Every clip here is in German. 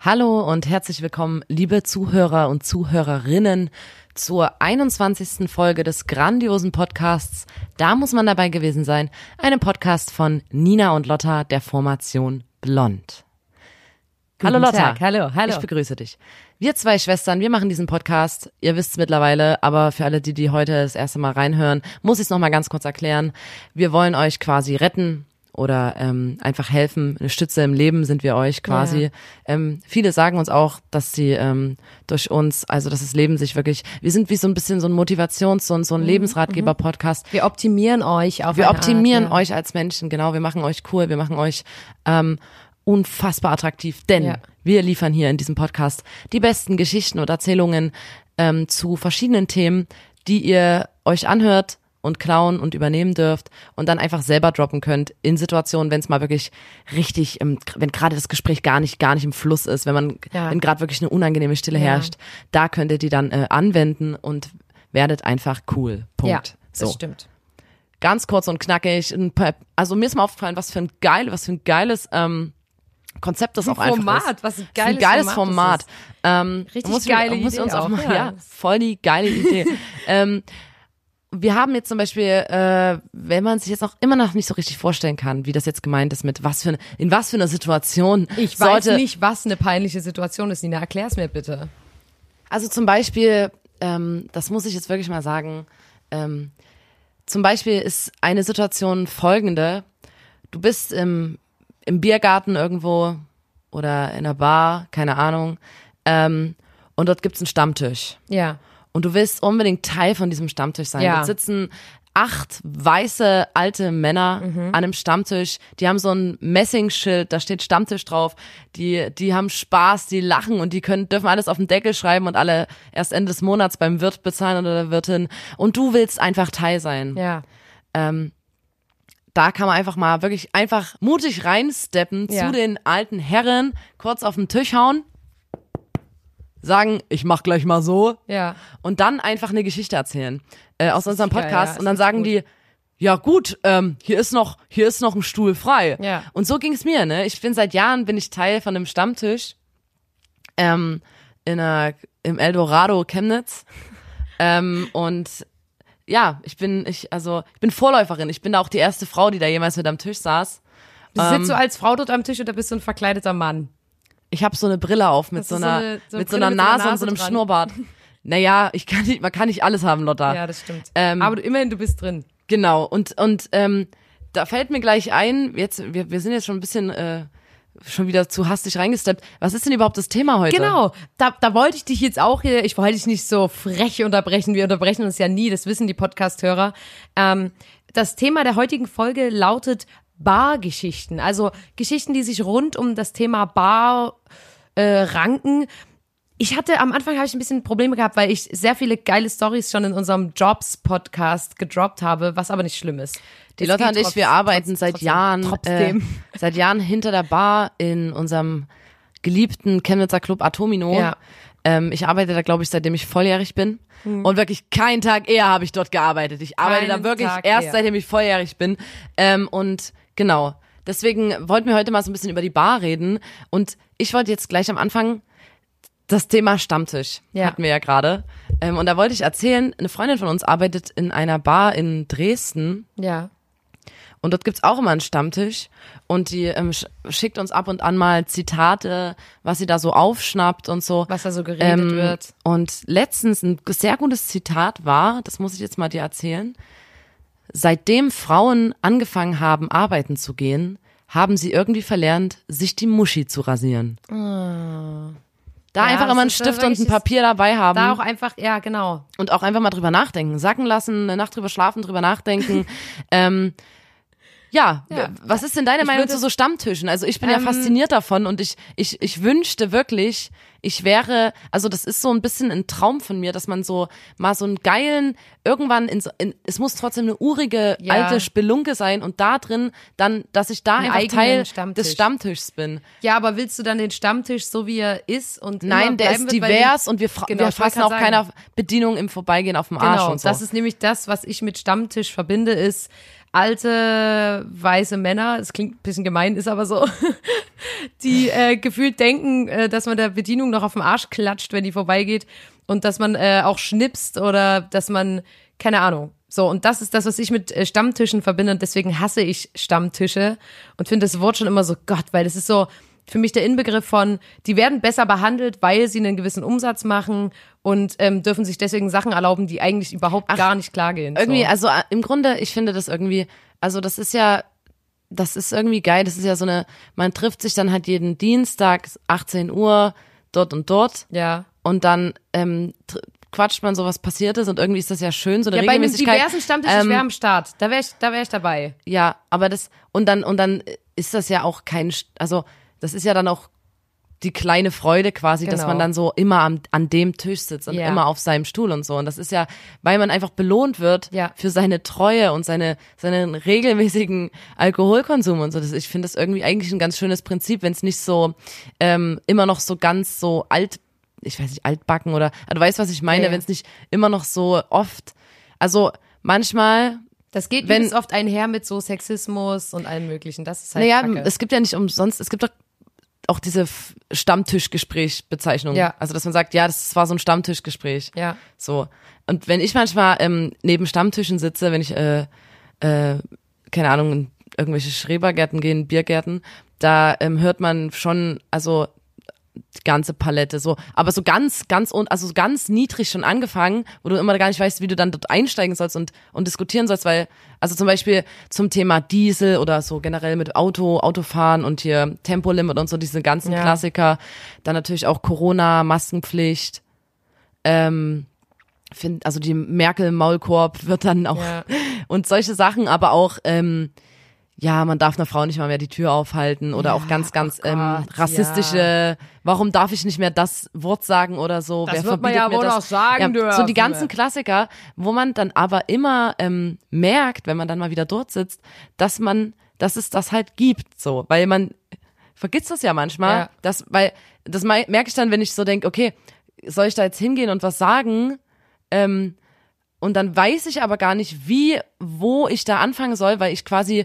Hallo und herzlich willkommen, liebe Zuhörer und Zuhörerinnen, zur 21. Folge des grandiosen Podcasts Da muss man dabei gewesen sein, einem Podcast von Nina und Lotta der Formation Blond. Guten hallo Lotta. Tag, hallo, hallo. Ich begrüße dich. Wir zwei Schwestern, wir machen diesen Podcast. Ihr wisst es mittlerweile, aber für alle die, die heute das erste Mal reinhören, muss ich es nochmal ganz kurz erklären. Wir wollen euch quasi retten oder ähm, einfach helfen. Eine Stütze im Leben sind wir euch quasi. Ja. Ähm, viele sagen uns auch, dass sie ähm, durch uns, also dass das Leben sich wirklich, wir sind wie so ein bisschen so ein Motivations-, so ein, so ein Lebensratgeber-Podcast. Wir optimieren euch auf Wir optimieren Art, ja. euch als Menschen, genau. Wir machen euch cool, wir machen euch ähm, unfassbar attraktiv, denn Ja. wir liefern hier in diesem Podcast die besten Geschichten und Erzählungen ähm, zu verschiedenen Themen, die ihr euch anhört und klauen und übernehmen dürft und dann einfach selber droppen könnt in Situationen, wenn es mal wirklich richtig, ähm, wenn gerade das Gespräch gar nicht, gar nicht im Fluss ist, wenn man, Ja. wenn gerade wirklich eine unangenehme Stille Ja. herrscht, da könnt ihr die dann äh, anwenden und werdet einfach cool. Punkt. Ja, das so stimmt. ganz kurz und knackig. ein Also mir ist mal aufgefallen, was für ein geil, was für ein geiles ähm, Konzept das auch einfach Format, ist. was ein Das ist geiles geiles Format Format. Ähm, Richtig muss geile muss Idee uns auch auch, mal, ja. ja. voll die geile Idee. ähm, wir haben jetzt zum Beispiel, äh, wenn man sich jetzt noch immer noch nicht so richtig vorstellen kann, wie das jetzt gemeint ist, mit was für eine, in was für einer Situation Ich weiß sollte, nicht, was eine peinliche Situation ist, Nina. Erklär's mir bitte. Also zum Beispiel, ähm, das muss ich jetzt wirklich mal sagen, ähm, zum Beispiel ist eine Situation folgende. Du bist im, im Biergarten irgendwo oder in einer Bar, keine Ahnung, ähm, und dort gibt's einen Stammtisch. Ja. Und du willst unbedingt Teil von diesem Stammtisch sein. Ja. Dort sitzen acht weiße alte Männer Mhm. an einem Stammtisch. Die haben so ein Messingschild, da steht Stammtisch drauf. Die, die haben Spaß, die lachen und die können, dürfen alles auf den Deckel schreiben und alle erst Ende des Monats beim Wirt bezahlen oder der Wirtin. Und du willst einfach Teil sein. Ja. Ähm, da kann man einfach mal wirklich einfach mutig reinsteppen Ja. zu den alten Herren, kurz auf den Tisch hauen, sagen, ich mach gleich mal so Ja. und dann einfach eine Geschichte erzählen äh, aus unserem Podcast ja, und dann sagen gut. die ja gut, ähm, hier ist noch hier ist noch ein Stuhl frei. Ja. Und so ging es mir, ne? Ich bin seit Jahren bin ich Teil von einem Stammtisch ähm, in einer, im Eldorado Chemnitz ähm, und ja, ich bin ich also ich bin Vorläuferin. Ich bin da auch die erste Frau, die da jemals mit am Tisch saß. Sitzt Ähm, du als Frau dort am Tisch oder bist du ein verkleideter Mann? Ich habe so eine Brille auf mit so einer eine- so eine mit so einer mit einer Nase und so einem Nase dran? Schnurrbart. Naja, ich kann nicht, man kann nicht alles haben, Lotta. Ja, das stimmt. Ähm, Aber du, immerhin, du bist drin. Genau, und, und ähm, da fällt mir gleich ein, jetzt, wir, wir sind jetzt schon ein bisschen äh, schon wieder zu hastig reingesteppt. Was ist denn überhaupt das Thema heute? Genau, da, da wollte ich dich jetzt auch hier, ich wollte dich nicht so frech unterbrechen, wir unterbrechen uns ja nie, das wissen die Podcast-Hörer. Ähm, das Thema der heutigen Folge lautet Bargeschichten, also Geschichten, die sich rund um das Thema Bar äh, ranken. Ich hatte am Anfang habe ich ein bisschen Probleme gehabt, weil ich sehr viele geile Stories schon in unserem Jobs-Podcast gedroppt habe, was aber nicht schlimm ist. Die Es Lotta und ich, wir arbeiten trotz- seit trotzdem- Jahren, Trotzdem. Äh, seit Jahren hinter der Bar in unserem geliebten Chemnitzer Club Atomino. Ja. Ähm, ich arbeite da, glaube ich, seitdem ich volljährig bin. Und wirklich keinen Tag eher habe ich dort gearbeitet. Ich arbeite Keinen da wirklich Tag erst eher. seitdem ich volljährig bin. Ähm, und genau, deswegen wollten wir heute mal so ein bisschen über die Bar reden. Und ich wollte jetzt gleich am Anfang das Thema Stammtisch Ja. hatten wir ja gerade. Ähm, und da wollte ich erzählen, eine Freundin von uns arbeitet in einer Bar in Dresden. Ja. Und dort gibt's auch immer einen Stammtisch. Und die ähm, sch schickt uns ab und an mal Zitate, was sie da so aufschnappt und so. Was da so geredet Ähm, wird. Und letztens ein sehr gutes Zitat war, das muss ich jetzt mal dir erzählen. Seitdem Frauen angefangen haben, arbeiten zu gehen, haben sie irgendwie verlernt, sich die Muschi zu rasieren. Da Ah. Ja, einfach immer einen ja Stift und ein Papier dabei haben. Da auch einfach, ja, genau. und auch einfach mal drüber nachdenken, sacken lassen, eine Nacht drüber schlafen, drüber nachdenken. ähm, Ja, Ja. was ist denn deine Meinung würde- zu so Stammtischen? Also ich bin ja Ähm, fasziniert davon und ich, ich, ich wünschte wirklich, ich wäre, also das ist so ein bisschen ein Traum von mir, dass man so mal so einen geilen, irgendwann in, so- in es muss trotzdem eine urige Ja. alte Spelunke sein und da drin dann, dass ich da Einen einfach eigenen Teil Stammtisch. des Stammtischs bin. Ja, aber willst du dann den Stammtisch so wie er ist und Nein, der ist divers und wir, Genau, wir ich fassen auch sagen. keiner Bedienung im Vorbeigehen auf dem Arsch Genau, und so. das ist nämlich das, was ich mit Stammtisch verbinde, ist alte weiße Männer, es klingt ein bisschen gemein, ist aber so, die äh, gefühlt denken, äh, dass man der Bedienung noch auf den Arsch klatscht, wenn die vorbeigeht und dass man äh, auch schnipst oder dass man, keine Ahnung. So, und das ist das, was ich mit äh, Stammtischen verbinde und deswegen hasse ich Stammtische und finde das Wort schon immer so Gott, weil das ist so für mich der Inbegriff von, die werden besser behandelt, weil sie einen gewissen Umsatz machen und ähm, dürfen sich deswegen Sachen erlauben, die eigentlich überhaupt gar nicht klar gehen. Irgendwie, so. also äh, im Grunde, ich finde das irgendwie, also das ist ja, das ist irgendwie geil. Das ist ja so eine, man trifft sich dann halt jeden Dienstag, 18 Uhr, dort und dort. ja. Und dann ähm, quatscht man so, was passiert ist. Und irgendwie ist das ja schön, so eine Ja, bei einem diversen Stammtisch, Ähm, wäre am Start. Da wäre ich, da wäre ich dabei. Ja, aber das, und dann, und dann ist das ja auch kein, also das ist ja dann auch die kleine Freude quasi, dass Genau. man dann so immer am, an dem Tisch sitzt und Ja. immer auf seinem Stuhl und so. Und das ist ja, weil man einfach belohnt wird Ja. für seine Treue und seine, seinen regelmäßigen Alkoholkonsum und so. Das, ich finde das irgendwie eigentlich ein ganz schönes Prinzip, wenn es nicht so ähm, immer noch so ganz so alt, ich weiß nicht, altbacken oder, also du weißt, was ich meine, Ja, wenn es nicht immer noch so oft, also manchmal Das geht Wenn- wenn, oft einher mit so Sexismus und allem möglichen. Das ist halt Naja, Kacke. es gibt ja nicht umsonst, es gibt doch auch diese Stammtischgespräch-Bezeichnung. Ja. Also, dass man sagt, ja, das war so ein Stammtischgespräch. ja. So. Und wenn ich manchmal ähm, neben Stammtischen sitze, wenn ich, äh, äh, keine Ahnung, in irgendwelche Schrebergärten gehen, Biergärten, da ähm, hört man schon, also die ganze Palette so, aber so ganz, ganz und also so ganz niedrig schon angefangen, wo du immer gar nicht weißt, wie du dann dort einsteigen sollst und und diskutieren sollst, weil also zum Beispiel zum Thema Diesel oder so generell mit Auto, Autofahren und hier Tempolimit und so diese ganzen Ja. Klassiker, dann natürlich auch Corona, Maskenpflicht, ähm, find, also die Merkel Maulkorb wird dann auch Ja. und solche Sachen, aber auch ähm, ja, man darf einer Frau nicht mal mehr die Tür aufhalten oder auch ganz, ganz oh ähm, Gott, rassistische, warum darf ich nicht mehr das Wort sagen oder so? Das Wer wird man ja wohl das? noch sagen ja, So die dürfen. ganzen Klassiker, wo man dann aber immer ähm, merkt, wenn man dann mal wieder dort sitzt, dass man, dass es das halt gibt, so, weil man vergisst das ja manchmal, Ja. dass, weil das merke ich dann, wenn ich so denke, okay, soll ich da jetzt hingehen und was sagen? Ähm, und dann weiß ich aber gar nicht, wie, wo ich da anfangen soll, weil ich quasi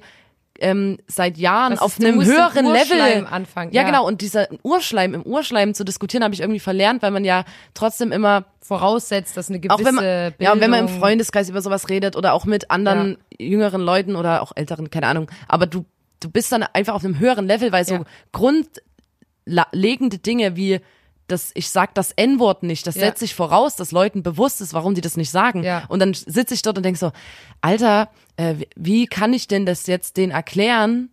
ähm, seit Jahren auf einem höheren Level anfangen, Ja, ja. genau. Und dieser Urschleim, im Urschleim zu diskutieren, habe ich irgendwie verlernt, weil man ja trotzdem immer Voraussetzt, dass eine gewisse auch wenn man, Bildung, ja, und wenn man im Freundeskreis über sowas redet oder auch mit anderen jüngeren Leuten oder auch älteren, keine Ahnung, aber du, du bist dann einfach auf einem höheren Level, weil so Ja. grundlegende Dinge wie das, ich sag das N-Wort nicht, das Ja. setze ich voraus, dass Leuten bewusst ist, warum die das nicht sagen. Ja. Und dann sitze ich dort und denk so, Alter, äh, wie- kann ich denn das jetzt denen erklären,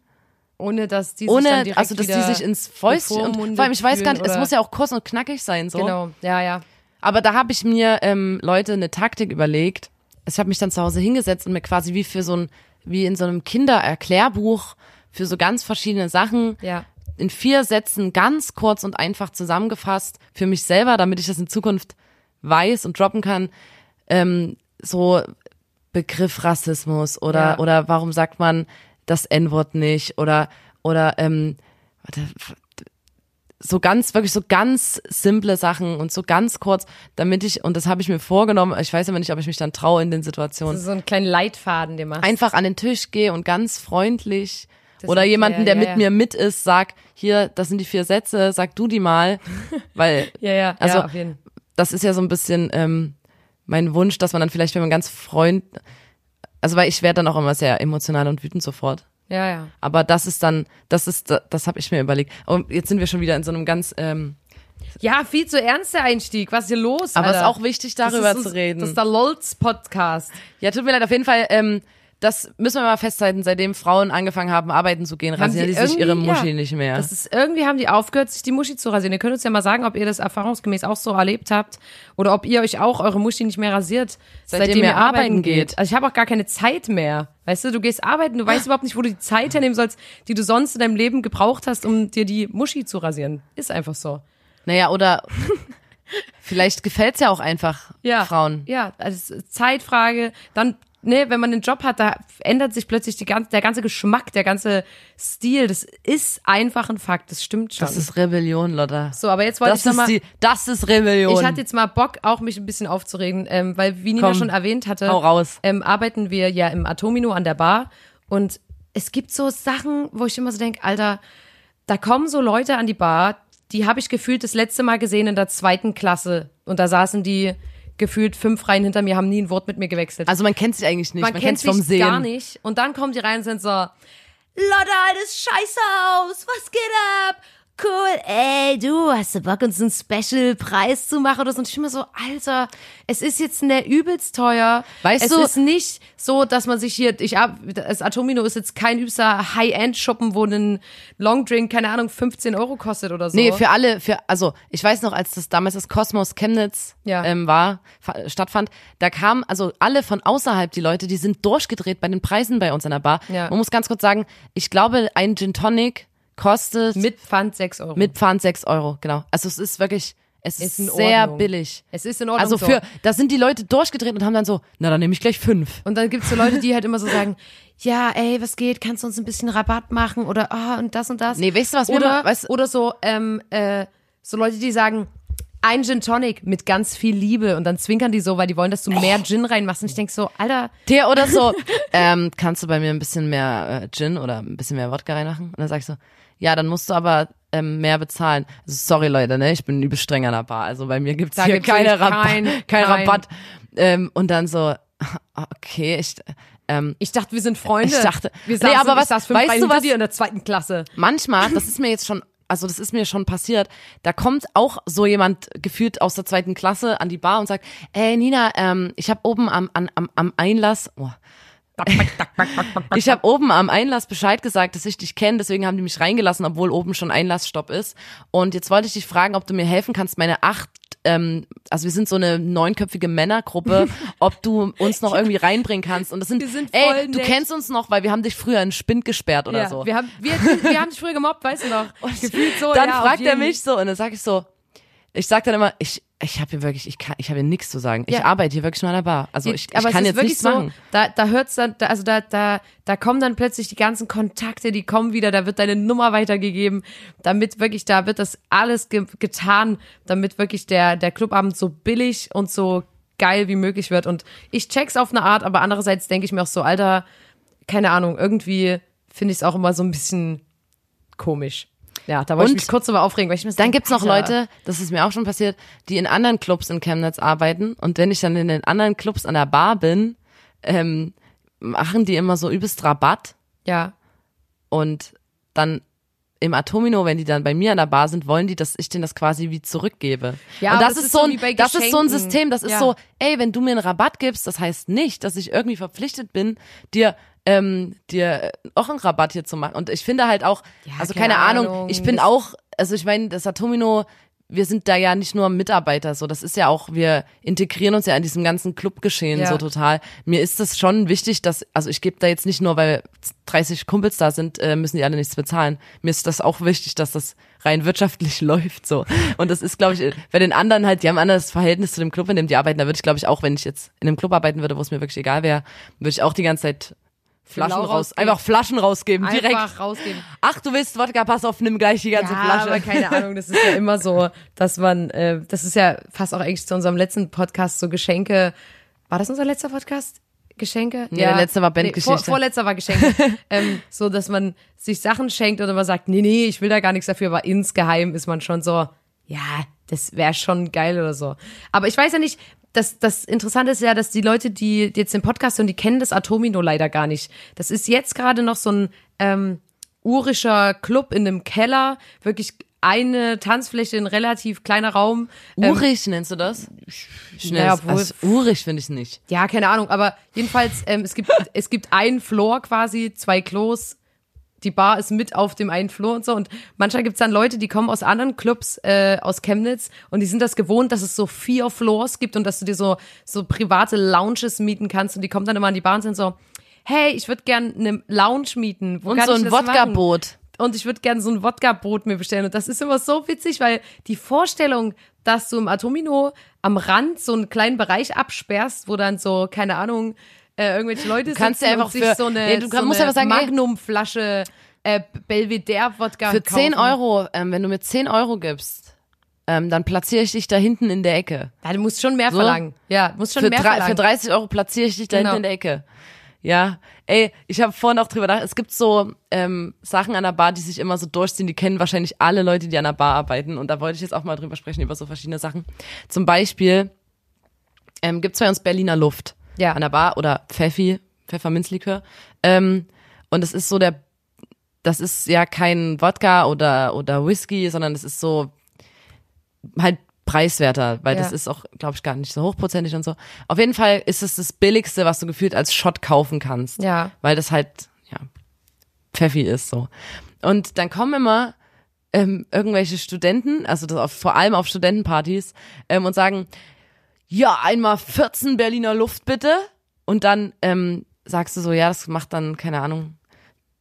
ohne dass die sich dann ohne, direkt also dass die sich ins Fäustchen und vor allem, ich weiß gar nicht, es muss ja auch kurz und knackig sein, so. Genau, ja, ja. Aber da habe ich mir, ähm, Leute, eine Taktik überlegt. Ich habe mich dann zu Hause hingesetzt und mir quasi wie für so ein, wie in so einem Kindererklärbuch für so ganz verschiedene Sachen Ja. In vier Sätzen ganz kurz und einfach zusammengefasst für mich selber, damit ich das in Zukunft weiß und droppen kann. Ähm, so Begriff Rassismus oder Ja. oder warum sagt man das N-Wort nicht oder oder ähm, so ganz, wirklich so ganz simple Sachen und so ganz kurz, damit ich, und das habe ich mir vorgenommen, ich weiß aber nicht, ob ich mich dann traue in den Das Situationen, ist so ein kleinen Leitfaden, den machst. einfach an den Tisch gehe und ganz freundlich Das oder jemanden, der ja, mit ja. mir mit ist, sag, hier, das sind die vier Sätze, sag du die mal, weil ja, ja, also das ist ja so ein bisschen ähm, mein Wunsch, dass man dann vielleicht, wenn man ganz Freund, also weil ich werde dann auch immer sehr emotional und wütend sofort. Ja, ja. Aber das ist dann, das ist, das habe ich mir überlegt. Und jetzt sind wir schon wieder in so einem ganz, ähm, Ja, viel zu ernst der Einstieg. Was ist hier los? aber es ist auch wichtig, Das darüber uns- zu reden. Das ist der LOLz Podcast. Ja, tut mir leid, auf jeden Fall, ähm, das müssen wir mal festhalten, seitdem Frauen angefangen haben, arbeiten zu gehen, rasieren die sich ihre Muschi ja, nicht mehr. Das ist irgendwie haben die aufgehört, sich die Muschi zu rasieren. Ihr könnt uns ja mal sagen, ob ihr das erfahrungsgemäß auch so erlebt habt oder ob ihr euch auch eure Muschi nicht mehr rasiert, seitdem, ihr arbeiten geht. Also ich habe auch gar keine Zeit mehr. Weißt du, du gehst arbeiten, du weißt überhaupt nicht, wo du die Zeit hernehmen sollst, die du sonst in deinem Leben gebraucht hast, um dir die Muschi zu rasieren. Ist einfach so. Naja, oder vielleicht gefällt's ja auch einfach Ja. Frauen. Ja, also Zeitfrage. Dann, ne, wenn man einen Job hat, da ändert sich plötzlich die ganze, der ganze Geschmack, der ganze Stil. Das ist einfach ein Fakt. Das stimmt schon. Das ist Rebellion, Lotta. so, aber jetzt wollte Das ich mal, die, das ist Rebellion. ich hatte jetzt mal Bock, auch mich ein bisschen aufzuregen, ähm, weil wie Nina Komm, schon erwähnt hatte, hau raus. Ähm, arbeiten wir ja im Atomino an der Bar und es gibt so Sachen, wo ich immer so denke, Alter, da kommen so Leute an die Bar, die habe ich gefühlt das letzte Mal gesehen in der zweiten Klasse und da saßen die gefühlt fünf Reihen hinter mir, haben nie ein Wort mit mir gewechselt. also man kennt sich eigentlich nicht. man, Man, kennt kennt's vom sich Sehen. gar nicht und dann kommen die rein und sind so, Lotta, altes Scheißhaus, was geht ab? Cool, ey, du, hast du Bock, uns einen Special-Preis zu machen oder so? Und ich bin mir so, Alter, es ist jetzt nicht übelst teuer. Weißt es du- ist nicht so, dass man sich hier, ich hab, das Atomino ist jetzt kein übster High-End-Shoppen, wo ein Longdrink, keine Ahnung, 15 Euro kostet oder so. Nee, für alle, für, also ich weiß noch, als das damals das Kosmos Chemnitz Ja. ähm, war, fa- stattfand, da kamen also alle von außerhalb, die Leute, die sind durchgedreht bei den Preisen bei uns an der Bar. Ja. Man muss ganz kurz sagen, ich glaube, ein Gin Tonic kostet mit, mit Pfand 6 Euro. Pfand 6 Euro, genau. Also es ist wirklich, es ist, Ist sehr billig. Es ist in Ordnung Also so. für, da sind die Leute durchgedreht und haben dann so, na dann nehme ich gleich fünf. Und dann gibt's so Leute, die halt immer so sagen, ja, ey, was geht, kannst du uns ein bisschen Rabatt machen oder ah und das und das. Nee, weißt du, was oder, mal- weißt- oder so, ähm, äh, so Leute, die sagen, ein Gin Tonic mit ganz viel Liebe und dann zwinkern die so, weil die wollen, dass du mehr Gin reinmachst. Und ich denk so, Alter, Der oder so, ähm, kannst du bei mir ein bisschen mehr äh, Gin oder ein bisschen mehr Wodka reinmachen? Und dann sag ich so, ja, dann musst du aber ähm, mehr bezahlen. Also, sorry Leute, ne, ich bin übel streng an der Bar. Also bei mir gibt's Da hier gibt's keine Rabatt, kein- kein, Rabatt. Ähm, und dann so, okay, ich, ähm, ich dachte, wir sind Freunde. Ich dachte- wir Nee, saßen, aber was- ich saß fünf weißt du was? dir in der zweiten Klasse. manchmal, das ist mir jetzt schon, also das ist mir schon passiert, da kommt auch so jemand gefühlt aus der zweiten Klasse an die Bar und sagt, ey Nina, ähm, ich habe oben am, am, am, am Einlass, oh, ich habe oben am Einlass Bescheid gesagt, dass ich dich kenne, deswegen haben die mich reingelassen, obwohl oben schon Einlassstopp ist. Und jetzt wollte ich dich fragen, ob du mir helfen kannst, meine acht, ähm, also wir sind so eine neunköpfige Männergruppe, ob du uns noch irgendwie reinbringen kannst. Und das sind, Wir sind voll ey, du nett. kennst uns noch, weil wir haben dich früher in Spind gesperrt oder ja, so. wir haben, wir, wir haben dich früher gemobbt, weißt du noch? Gefühlt so, dann ja, fragt er mich so und dann sag ich so, ich sag dann immer, ich, ich habe hier wirklich, ich kann, ich habe hier nichts zu sagen. Ich Ja. arbeite hier wirklich nur an der Bar. Also ich, ich kann jetzt wirklich nichts so, machen. Da, da hört's dann, da, also da, da, da kommen dann plötzlich die ganzen Kontakte, die kommen wieder, da wird deine Nummer weitergegeben, damit wirklich, da wird das alles ge getan, damit wirklich der, der Clubabend so billig und so geil wie möglich wird. Und ich check's auf eine Art, aber andererseits denke ich mir auch so, Alter, keine Ahnung, irgendwie finde ich es auch immer so ein bisschen komisch. Ja, da wollte ich mich kurz drüber aufregen, weil ich mir Dann gibt's noch Leute, das ist mir auch schon passiert, die in anderen Clubs in Chemnitz arbeiten und wenn ich dann in den anderen Clubs an der Bar bin, ähm, machen die immer so übelst Rabatt Ja, und dann im Atomino, wenn die dann bei mir an der Bar sind, wollen die, dass ich denen das quasi wie zurückgebe. Ja, und das, das ist so ein, das ist so ein. System, das ist Ja. so, ey, wenn du mir einen Rabatt gibst, das heißt nicht, dass ich irgendwie verpflichtet bin, dir ähm, dir auch einen Rabatt hier zu machen. Und ich finde halt auch, Ja, also keine keine, Ahnung, Ahnung, ich bin auch, also ich meine, das Atomino, wir sind da ja nicht nur Mitarbeiter, so das ist ja auch, wir integrieren uns ja in diesem ganzen Clubgeschehen Ja. so total. Mir ist das schon wichtig, dass, also ich gebe da jetzt nicht nur, weil 30 Kumpels da sind, äh, müssen die alle nichts bezahlen. Mir ist das auch wichtig, dass das rein wirtschaftlich läuft so. Und das ist, glaube ich, bei den anderen halt, die haben ein anderes Verhältnis zu dem Club, in dem die arbeiten. Da würde ich, glaube ich, auch, wenn ich jetzt in einem Club arbeiten würde, wo es mir wirklich egal wäre, würde ich auch die ganze Zeit Flaschen raus, rausgeben. einfach Flaschen rausgeben, direkt. einfach rausgeben. Ach, du willst Wodka, pass auf, nimm gleich die ganze ja, Flasche. aber keine Ahnung, das ist ja immer so, dass man, äh, das ist ja fast auch eigentlich zu unserem letzten Podcast so Geschenke. War das unser letzter Podcast? Geschenke? Nee, der letzte war Bandgeschichte. vor, vorletzter war Geschenke. ähm, so, dass man sich Sachen schenkt oder man sagt, nee, nee, ich will da gar nichts dafür, aber insgeheim ist man schon so, ja, das wäre schon geil oder so. Aber ich weiß ja nicht, das, das Interessante ist ja, dass die Leute, die jetzt den Podcast hören, die kennen das Atomino leider gar nicht. Das ist jetzt gerade noch so ein ähm, urischer Club in einem Keller, wirklich eine Tanzfläche, ein relativ kleiner Raum. Ähm, Urig nennst du das? Schnell. naja, also, urig finde ich nicht. ja, keine Ahnung, aber jedenfalls, ähm, es gibt, es gibt einen Floor quasi, zwei Klos. Die Bar ist mit auf dem einen Floor und so. Und manchmal gibt's dann Leute, die kommen aus anderen Clubs äh, aus Chemnitz und die sind das gewohnt, dass es so vier Floors gibt und dass du dir so, so private Lounges mieten kannst. Und die kommen dann immer an die Bar und sind so, hey, ich würde gern eine Lounge mieten. Wo Und so ein? Wodka-Boot. und ich würde gerne so ein Wodka-Brot mir bestellen. Und das ist immer so witzig, weil die Vorstellung, dass du im Atomino am Rand so einen kleinen Bereich absperrst, wo dann so, keine Ahnung, äh, irgendwelche Leute kannst sitzen dir einfach für- so eine, Nee, du so musst eine einfach sagen, Magnum-Flasche äh, Belvedere-Wodka Für 10 kaufen. Euro, ähm, wenn du mir 10 Euro gibst, ähm, dann platziere ich dich da hinten in der Ecke. Ja, du musst schon mehr So? verlangen. Ja, musst schon Für, mehr drei, verlangen. für 30 Euro platziere ich dich da Genau. hinten in der Ecke. Ja, ey, ich habe vorhin auch drüber gedacht, es gibt so ähm, Sachen an der Bar, die sich immer so durchziehen, die kennen wahrscheinlich alle Leute, die an der Bar arbeiten und da wollte ich jetzt auch mal drüber sprechen, über so verschiedene Sachen. Zum Beispiel ähm, gibt's bei uns Berliner Luft Ja. an der Bar oder Pfeffi, Pfefferminzlikör ähm, und es ist so der, das ist ja kein Wodka oder, oder Whisky, sondern es ist so halt preiswerter, weil Ja. das ist auch, glaube ich, gar nicht so hochprozentig und so. Auf jeden Fall ist es das Billigste, was du gefühlt als Shot kaufen kannst. Ja. Weil das halt, ja, Pfeffi ist so. Und dann kommen immer ähm, irgendwelche Studenten, also das auf, vor allem auf Studentenpartys, ähm, und sagen, ja, einmal 14 Berliner Luft bitte. Und dann ähm, sagst du so, ja, das macht dann, keine Ahnung,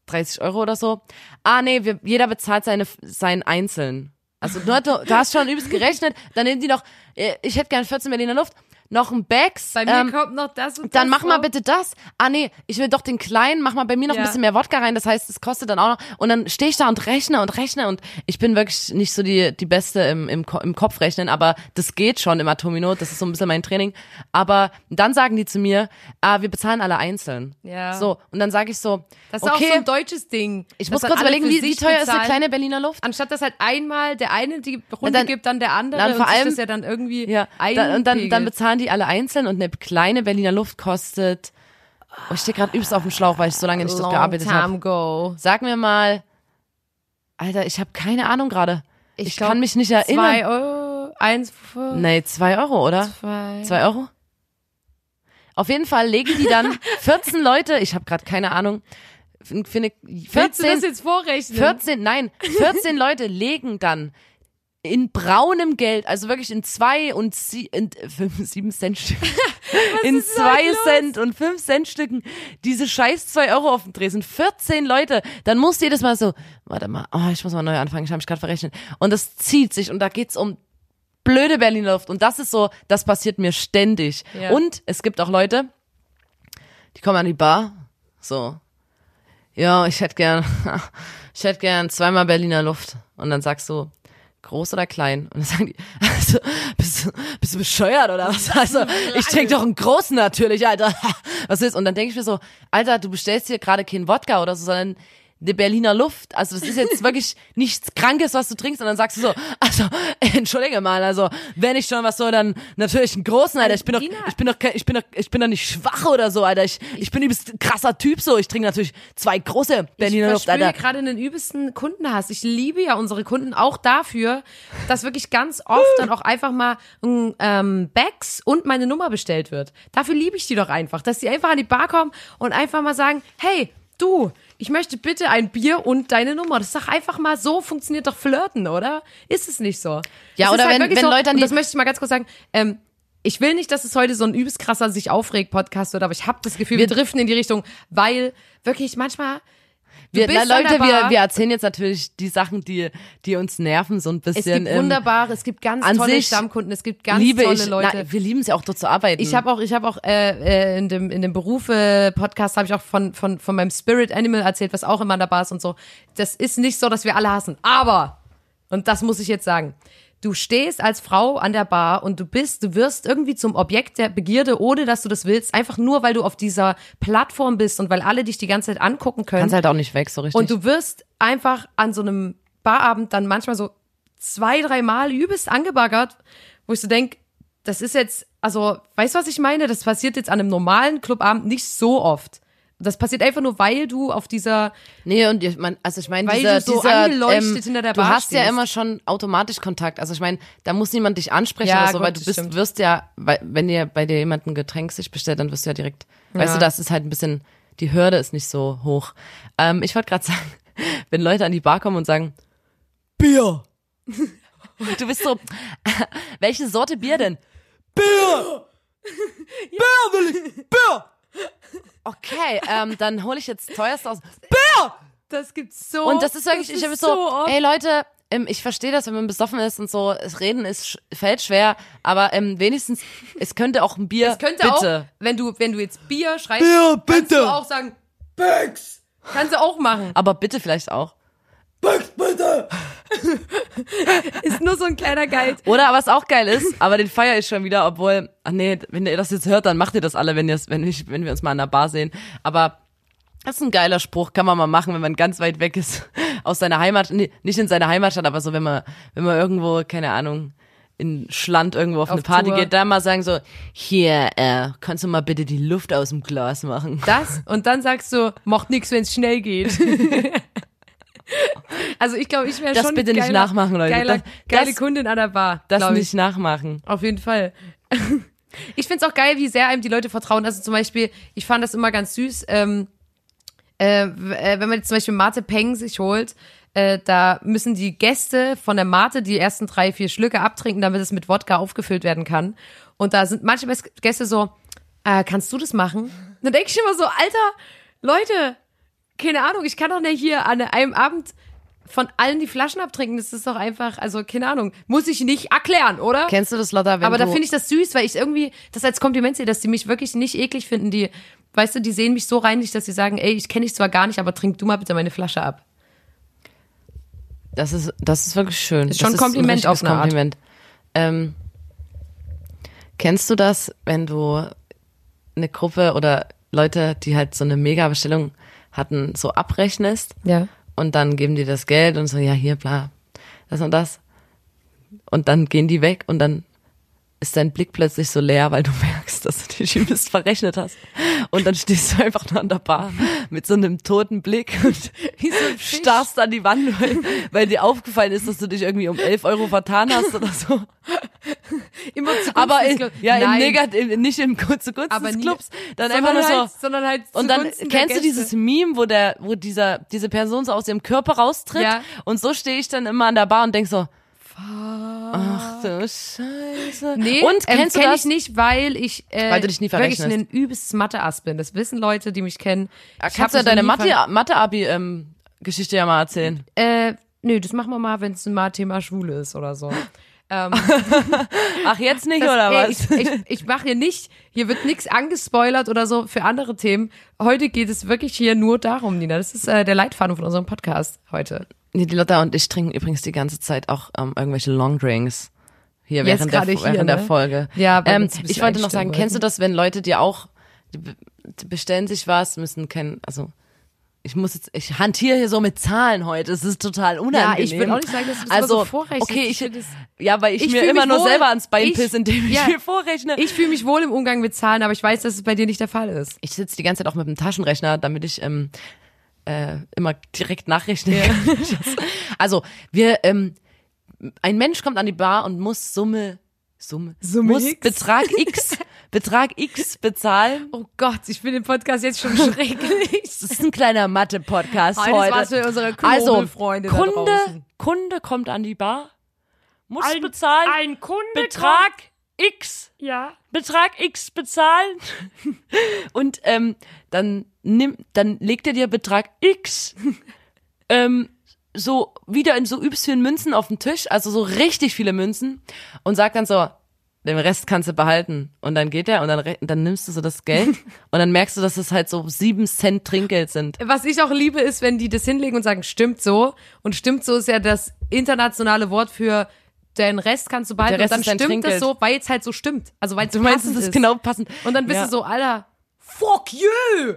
30 Euro oder so. Ah, nee, wir, jeder bezahlt seine, sein einzeln. Also du, du, du hast schon übelst gerechnet, dann nehmen die noch, äh, ich hätte gern 14 Berliner Luft, noch ein Bags. Bei mir ähm, kommt noch das und dann das mach mal bitte das. Ah nee, ich will doch den kleinen, mach mal bei mir noch Ja. ein bisschen mehr Wodka rein, das heißt, es kostet dann auch noch. Und dann stehe ich da und rechne und rechne und ich bin wirklich nicht so die, die Beste im, im, im Kopf rechnen, aber das geht schon im Atomino, das ist so ein bisschen mein Training. Aber dann sagen die zu mir, ah, wir bezahlen alle einzeln. Ja. So, und dann sage ich so, Das ist okay, auch so ein deutsches Ding. ich muss kurz überlegen, wie, wie teuer ist eine bezahlen. kleine Berliner Luft? Anstatt dass halt einmal der eine die Runde dann- gibt, dann der andere dann vor allem- das ja dann irgendwie Ja, dann, und dann, dann einpegelt. Bezahlen die alle einzeln und eine kleine Berliner Luft kostet, oh, ich stehe gerade übelst auf dem Schlauch, weil ich so lange nicht Long gearbeitet habe. Sag mir mal, Alter, ich habe keine Ahnung gerade. Ich, glaub, kann mich nicht erinnern. Zwei Euro, eins, fünf, Nee, zwei Euro, oder? zwei. Zwei Euro? Auf jeden Fall legen die dann 14 Leute, ich habe gerade keine Ahnung, für eine Willst du das 14, jetzt vorrechnen? 14, nein, 14 Leute legen dann in braunem Geld, also wirklich in zwei und sie, in äh, fünf, sieben Cent Stücken, in zwei? Cent und fünf Cent Stücken diese scheiß zwei Euro auf dem Dresen. 14 Leute, dann musst du jedes Mal so, warte mal, oh, ich muss mal neu anfangen, ich habe mich gerade verrechnet. Und das zieht sich und da geht's um blöde Berliner Luft und das ist so, das passiert mir ständig. Ja. Und es gibt auch Leute, die kommen an die Bar, so, ja, ich hätte gern, ich hätte gern zweimal Berliner Luft. Und dann sagst du, groß oder klein? Und dann sagen die, also, bist, du, bist du bescheuert oder was? Also, ich trinke doch einen großen natürlich, Alter. Was ist? Und dann denke ich mir so, Alter, du bestellst hier gerade keinen Wodka oder so, sondern eine Berliner Luft. Also das ist jetzt wirklich nichts Krankes, was du trinkst. Und dann sagst du so, also entschuldige mal, also wenn ich schon was soll, dann natürlich einen großen, Alter. Ich bin doch, ich bin doch, ich bin doch, ich bin doch nicht schwach oder so, Alter. Ich, ich bin übelst krasser Typ so. Ich trinke natürlich zwei große Berliner ich Luft, Alter. gerade einen übelsten Kundenhass. Ich liebe ja unsere Kunden auch dafür, dass wirklich ganz oft dann auch einfach mal ein ähm, Bags und meine Nummer bestellt wird. Dafür liebe ich die doch einfach, dass die einfach an die Bar kommen und einfach mal sagen, hey, du, ich möchte bitte ein Bier und deine Nummer. Das ist doch einfach mal so, funktioniert doch Flirten, oder? Ist es nicht so? Ja, Es oder wenn- wirklich wenn Leute an und die- das möchte ich mal ganz kurz sagen, ähm, ich will nicht, dass es heute so ein übelst krasser sich aufregt Podcast wird, aber ich habe das Gefühl, wir, Wir- driften in die Richtung, weil wirklich manchmal Wir, na, Leute, wir, wir erzählen jetzt natürlich die Sachen, die, die uns nerven, so ein bisschen. Es gibt ähm, wunderbare, es gibt ganz an tolle sich Stammkunden, es gibt ganz liebe tolle ich, Leute. Na, wir lieben es ja auch dort zu arbeiten. ich habe auch, ich habe auch äh, äh, in dem in dem Berufe Podcast habe ich auch von von von meinem Spirit Animal erzählt, was auch immer an der Bar ist und so. Das ist nicht so, dass wir alle hassen, aber und das muss ich jetzt sagen. Du stehst als Frau an der Bar und du bist, du wirst irgendwie zum Objekt der Begierde, ohne dass du das willst, einfach nur, weil du auf dieser Plattform bist und weil alle dich die ganze Zeit angucken können. kannst halt auch nicht weg, so richtig. Und du wirst einfach an so einem Barabend dann manchmal so zwei, drei Mal übelst angebaggert, wo ich so denk, das ist jetzt, also, weißt du, was ich meine? Das passiert jetzt an einem normalen Clubabend nicht so oft. Das passiert einfach nur, weil du auf dieser, Nee, und ich mein, also ich meine, Weil dieser, du so dieser, angeleuchtet ähm, hinter der du Bar hast ja stehst. immer schon automatisch Kontakt. Also ich meine, da muss niemand dich ansprechen Ja, oder so, gut, weil du bist, stimmt. wirst ja, weil, wenn dir bei dir jemand ein Getränk sich bestellt, dann wirst du ja direkt, weißt Ja. du, das ist halt ein bisschen, die Hürde ist nicht so hoch. Ähm, ich wollte gerade sagen, wenn Leute an die Bar kommen und sagen, Bier. Du bist so, welche Sorte Bier denn? Bier! Bier will ich! Bier! Okay, ähm, dann hole ich jetzt teuerst aus. Bier! das gibt's so. Und das ist wirklich, ich habe so, oft. ey Leute, ich verstehe das, wenn man besoffen ist und so, es reden ist fällt schwer, aber ähm, wenigstens, es könnte auch ein Bier, Es könnte bitte. auch, wenn du, wenn du jetzt Bier schreibst, Bier, kannst bitte. du auch sagen, Bex! Kannst du auch machen. Aber bitte vielleicht auch. Ist nur so ein kleiner Guide. Oder was auch geil ist, aber den feier ich schon wieder, obwohl, ach nee, wenn ihr das jetzt hört, dann macht ihr das alle, wenn ihr wenn ich, wenn wir uns mal an der Bar sehen. Aber das ist ein geiler Spruch, kann man mal machen, wenn man ganz weit weg ist aus seiner Heimat, nee, nicht in seiner Heimatstadt, aber so wenn man wenn man irgendwo, keine Ahnung, in Schland irgendwo auf, eine Auf Party Tour. geht, da mal sagen so, hier, äh, kannst du mal bitte die Luft aus dem Glas machen? Das und dann sagst du, macht nix, wenn es schnell geht. also ich glaube, ich wäre Das schon bitte nicht geiler, nachmachen, Leute. Geiler, Das- geile das- Kundin an der Bar. Das nicht nachmachen. Auf jeden Fall. Ich find's auch geil, wie sehr einem die Leute vertrauen. Also zum Beispiel, ich fand das immer ganz süß, ähm, äh, äh, wenn man jetzt zum Beispiel Mate Peng sich holt, äh, da müssen die Gäste von der Mate die ersten drei, vier Schlücke abtrinken, damit es mit Wodka aufgefüllt werden kann. Und da sind manche Gäste so, äh, kannst du das machen? Dann denke ich immer so, Alter, Leute, keine Ahnung, ich kann doch nicht hier an einem Abend von allen die Flaschen abtrinken. Das ist doch einfach, also keine Ahnung, muss ich nicht erklären, oder? Kennst du das, Lotta, Aber da finde ich das süß, weil ich irgendwie das als Kompliment sehe, dass die mich wirklich nicht eklig finden. Die, weißt du, die sehen mich so reinlich, dass sie sagen, ey, ich kenne dich zwar gar nicht, aber trink du mal bitte meine Flasche ab. Das ist, das ist wirklich schön. Ist schon das ein Kompliment richtiges auf eine Art. Kompliment. Ähm, kennst du das, wenn du eine Gruppe oder Leute, die halt so eine Mega-Bestellung hatten, so abrechnest Ja. und dann geben die das Geld und so, ja, hier, bla, das und das. Und dann gehen die weg und dann ist dein Blick plötzlich so leer, weil du merkst, dass du dich übelst verrechnet hast. Und dann stehst du einfach nur an der Bar mit so einem toten Blick und Wie so starrst an die Wand, weil, weil dir aufgefallen ist, dass du dich irgendwie um 11 Euro vertan hast oder so. Immer zu Aber in, ja, im Negat, im, nicht im zu kurz aber des Clubs, dann einfach nur so. halt, sondern halt Und dann zugunsten kennst du dieses Meme, wo der, wo dieser, diese Person so aus ihrem Körper raustritt. Ja. Und so stehe ich dann immer an der Bar und denk so, ach du Scheiße. Nee, und ähm, kennst du kenn ich nicht, weil ich äh, Weil du dich nie wirklich ein übelstes Mathe-Ass bin. Das wissen Leute, die mich kennen. Ich hab Kannst du deine Mathe-Abi-Geschichte ja mal erzählen? Äh, nö, das machen wir mal, wenn es mal Thema Schwule ist oder so. Ähm, Ach, jetzt nicht, Das- oder ey, was? Ich, ich, ich mache hier nicht, hier wird nichts angespoilert oder so für andere Themen. Heute geht es wirklich hier nur darum, Nina. Das ist äh, der Leitfaden von unserem Podcast heute. Nee, die Lotta und ich trinken übrigens die ganze Zeit auch ähm, irgendwelche Longdrinks. Hier Jetzt während, der, hier, während der ne? Folge. Ja, ähm, ich wollte noch sagen, kennst du das, wenn Leute dir auch, die be- die bestellen sich was, müssen kennen, also ich muss jetzt, ich hantiere hier so mit Zahlen heute, es ist total unangenehm. ich will auch nicht sagen, dass du das also, so vorrechnest. Okay, Ich ich, ja, weil ich, Ich mir immer nur wohl. selber ans Bein pisse, indem ich ja. mir vorrechne. Ich fühle mich wohl im Umgang mit Zahlen, aber ich weiß, dass es bei dir nicht der Fall ist. ich sitze die ganze Zeit auch mit dem Taschenrechner, damit ich ähm, äh, immer direkt nachrechnen kann. also wir, ähm, ein Mensch kommt an die Bar und muss Summe, Summe, Summe muss X. Betrag X, Betrag X bezahlen. Oh Gott, ich finde den Podcast jetzt schon schrecklich. Das ist ein kleiner Mathe-Podcast Heute was für unsere also, da Kunde. Kunde kommt an die Bar, muss bezahlen, Ein Kunde Betrag X. ja. Betrag X bezahlen und ähm, dann nimm, dann legt er dir Betrag X ähm, so wieder in so übelst vielen Münzen auf den Tisch, also so richtig viele Münzen und sagt dann so, den Rest kannst du behalten. Und dann geht er und dann, dann nimmst du so das Geld und dann merkst du, dass es halt so sieben Cent Trinkgeld sind. Was ich auch liebe, ist, wenn die das hinlegen und sagen, stimmt so. Und stimmt so ist ja das internationale Wort für den Rest kannst du behalten. Und dann stimmt das so, weil es halt so stimmt. Also weil es Du meinst, es ist genau passend. Und dann bist Ja. du so, Alter, fuck you!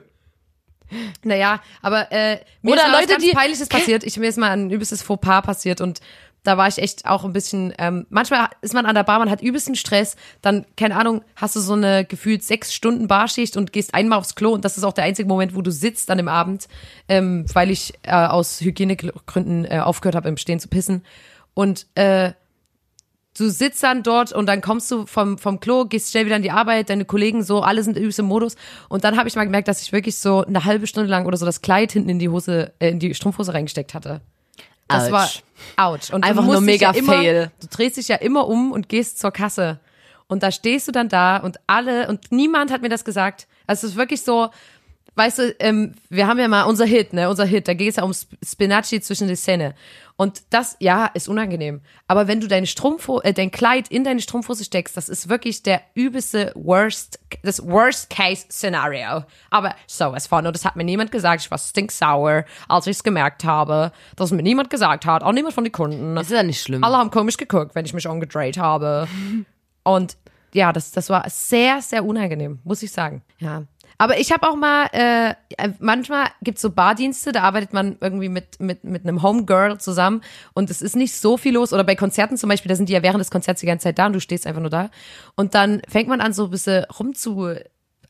Naja, aber äh, mir Oder ist Leute, ganz die- Peinliches passiert. Ich, mir ist mal ein übelstes Fauxpas passiert und da war ich echt auch ein bisschen, ähm, manchmal ist man an der Bar, man hat übelsten Stress, dann, keine Ahnung, hast du so eine gefühlt sechs Stunden Barschicht und gehst einmal aufs Klo und das ist auch der einzige Moment, wo du sitzt an dem Abend, ähm, weil ich äh, aus Hygienegründen äh, aufgehört habe, im Stehen zu pissen. Und äh, du sitzt dann dort und dann kommst du vom, vom Klo, gehst schnell wieder an die Arbeit, deine Kollegen so, alle sind übelst im Modus. Und dann habe ich mal gemerkt, dass ich wirklich so eine halbe Stunde lang oder so das Kleid hinten in die Hose, äh, in die Strumpfhose reingesteckt hatte. Das Ouch. war ouch. Und Einfach nur mega ja immer, fail. Du drehst dich ja immer um und gehst zur Kasse. Und da stehst du dann da und alle, und niemand hat mir das gesagt. Also es ist wirklich so, weißt du, ähm, wir haben ja mal unser Hit, ne, unser Hit, da geht es ja um Sp- Spinacci zwischen die Zähne. Und das, ja, ist unangenehm. Aber wenn du deine Strumpfhose, äh, dein Kleid in deine Strumpfhose steckst, das ist wirklich der übelste Worst, das Worst-Case-Szenario. Aber sowas von. Und das hat mir niemand gesagt. Ich war stinksauer, als ich es gemerkt habe, dass mir niemand gesagt hat, auch niemand von den Kunden. Das ist ja nicht schlimm. Alle haben komisch geguckt, wenn ich mich umgedreht habe. Und ja, das, das war sehr, sehr unangenehm, muss ich sagen. Ja. Aber ich habe auch mal, äh, manchmal gibt's so Bardienste, da arbeitet man irgendwie mit, mit, mit einem Homegirl zusammen und es ist nicht so viel los. Oder bei Konzerten zum Beispiel, da sind die ja während des Konzerts die ganze Zeit da und du stehst einfach nur da. Und dann fängt man an, so ein bisschen rumzu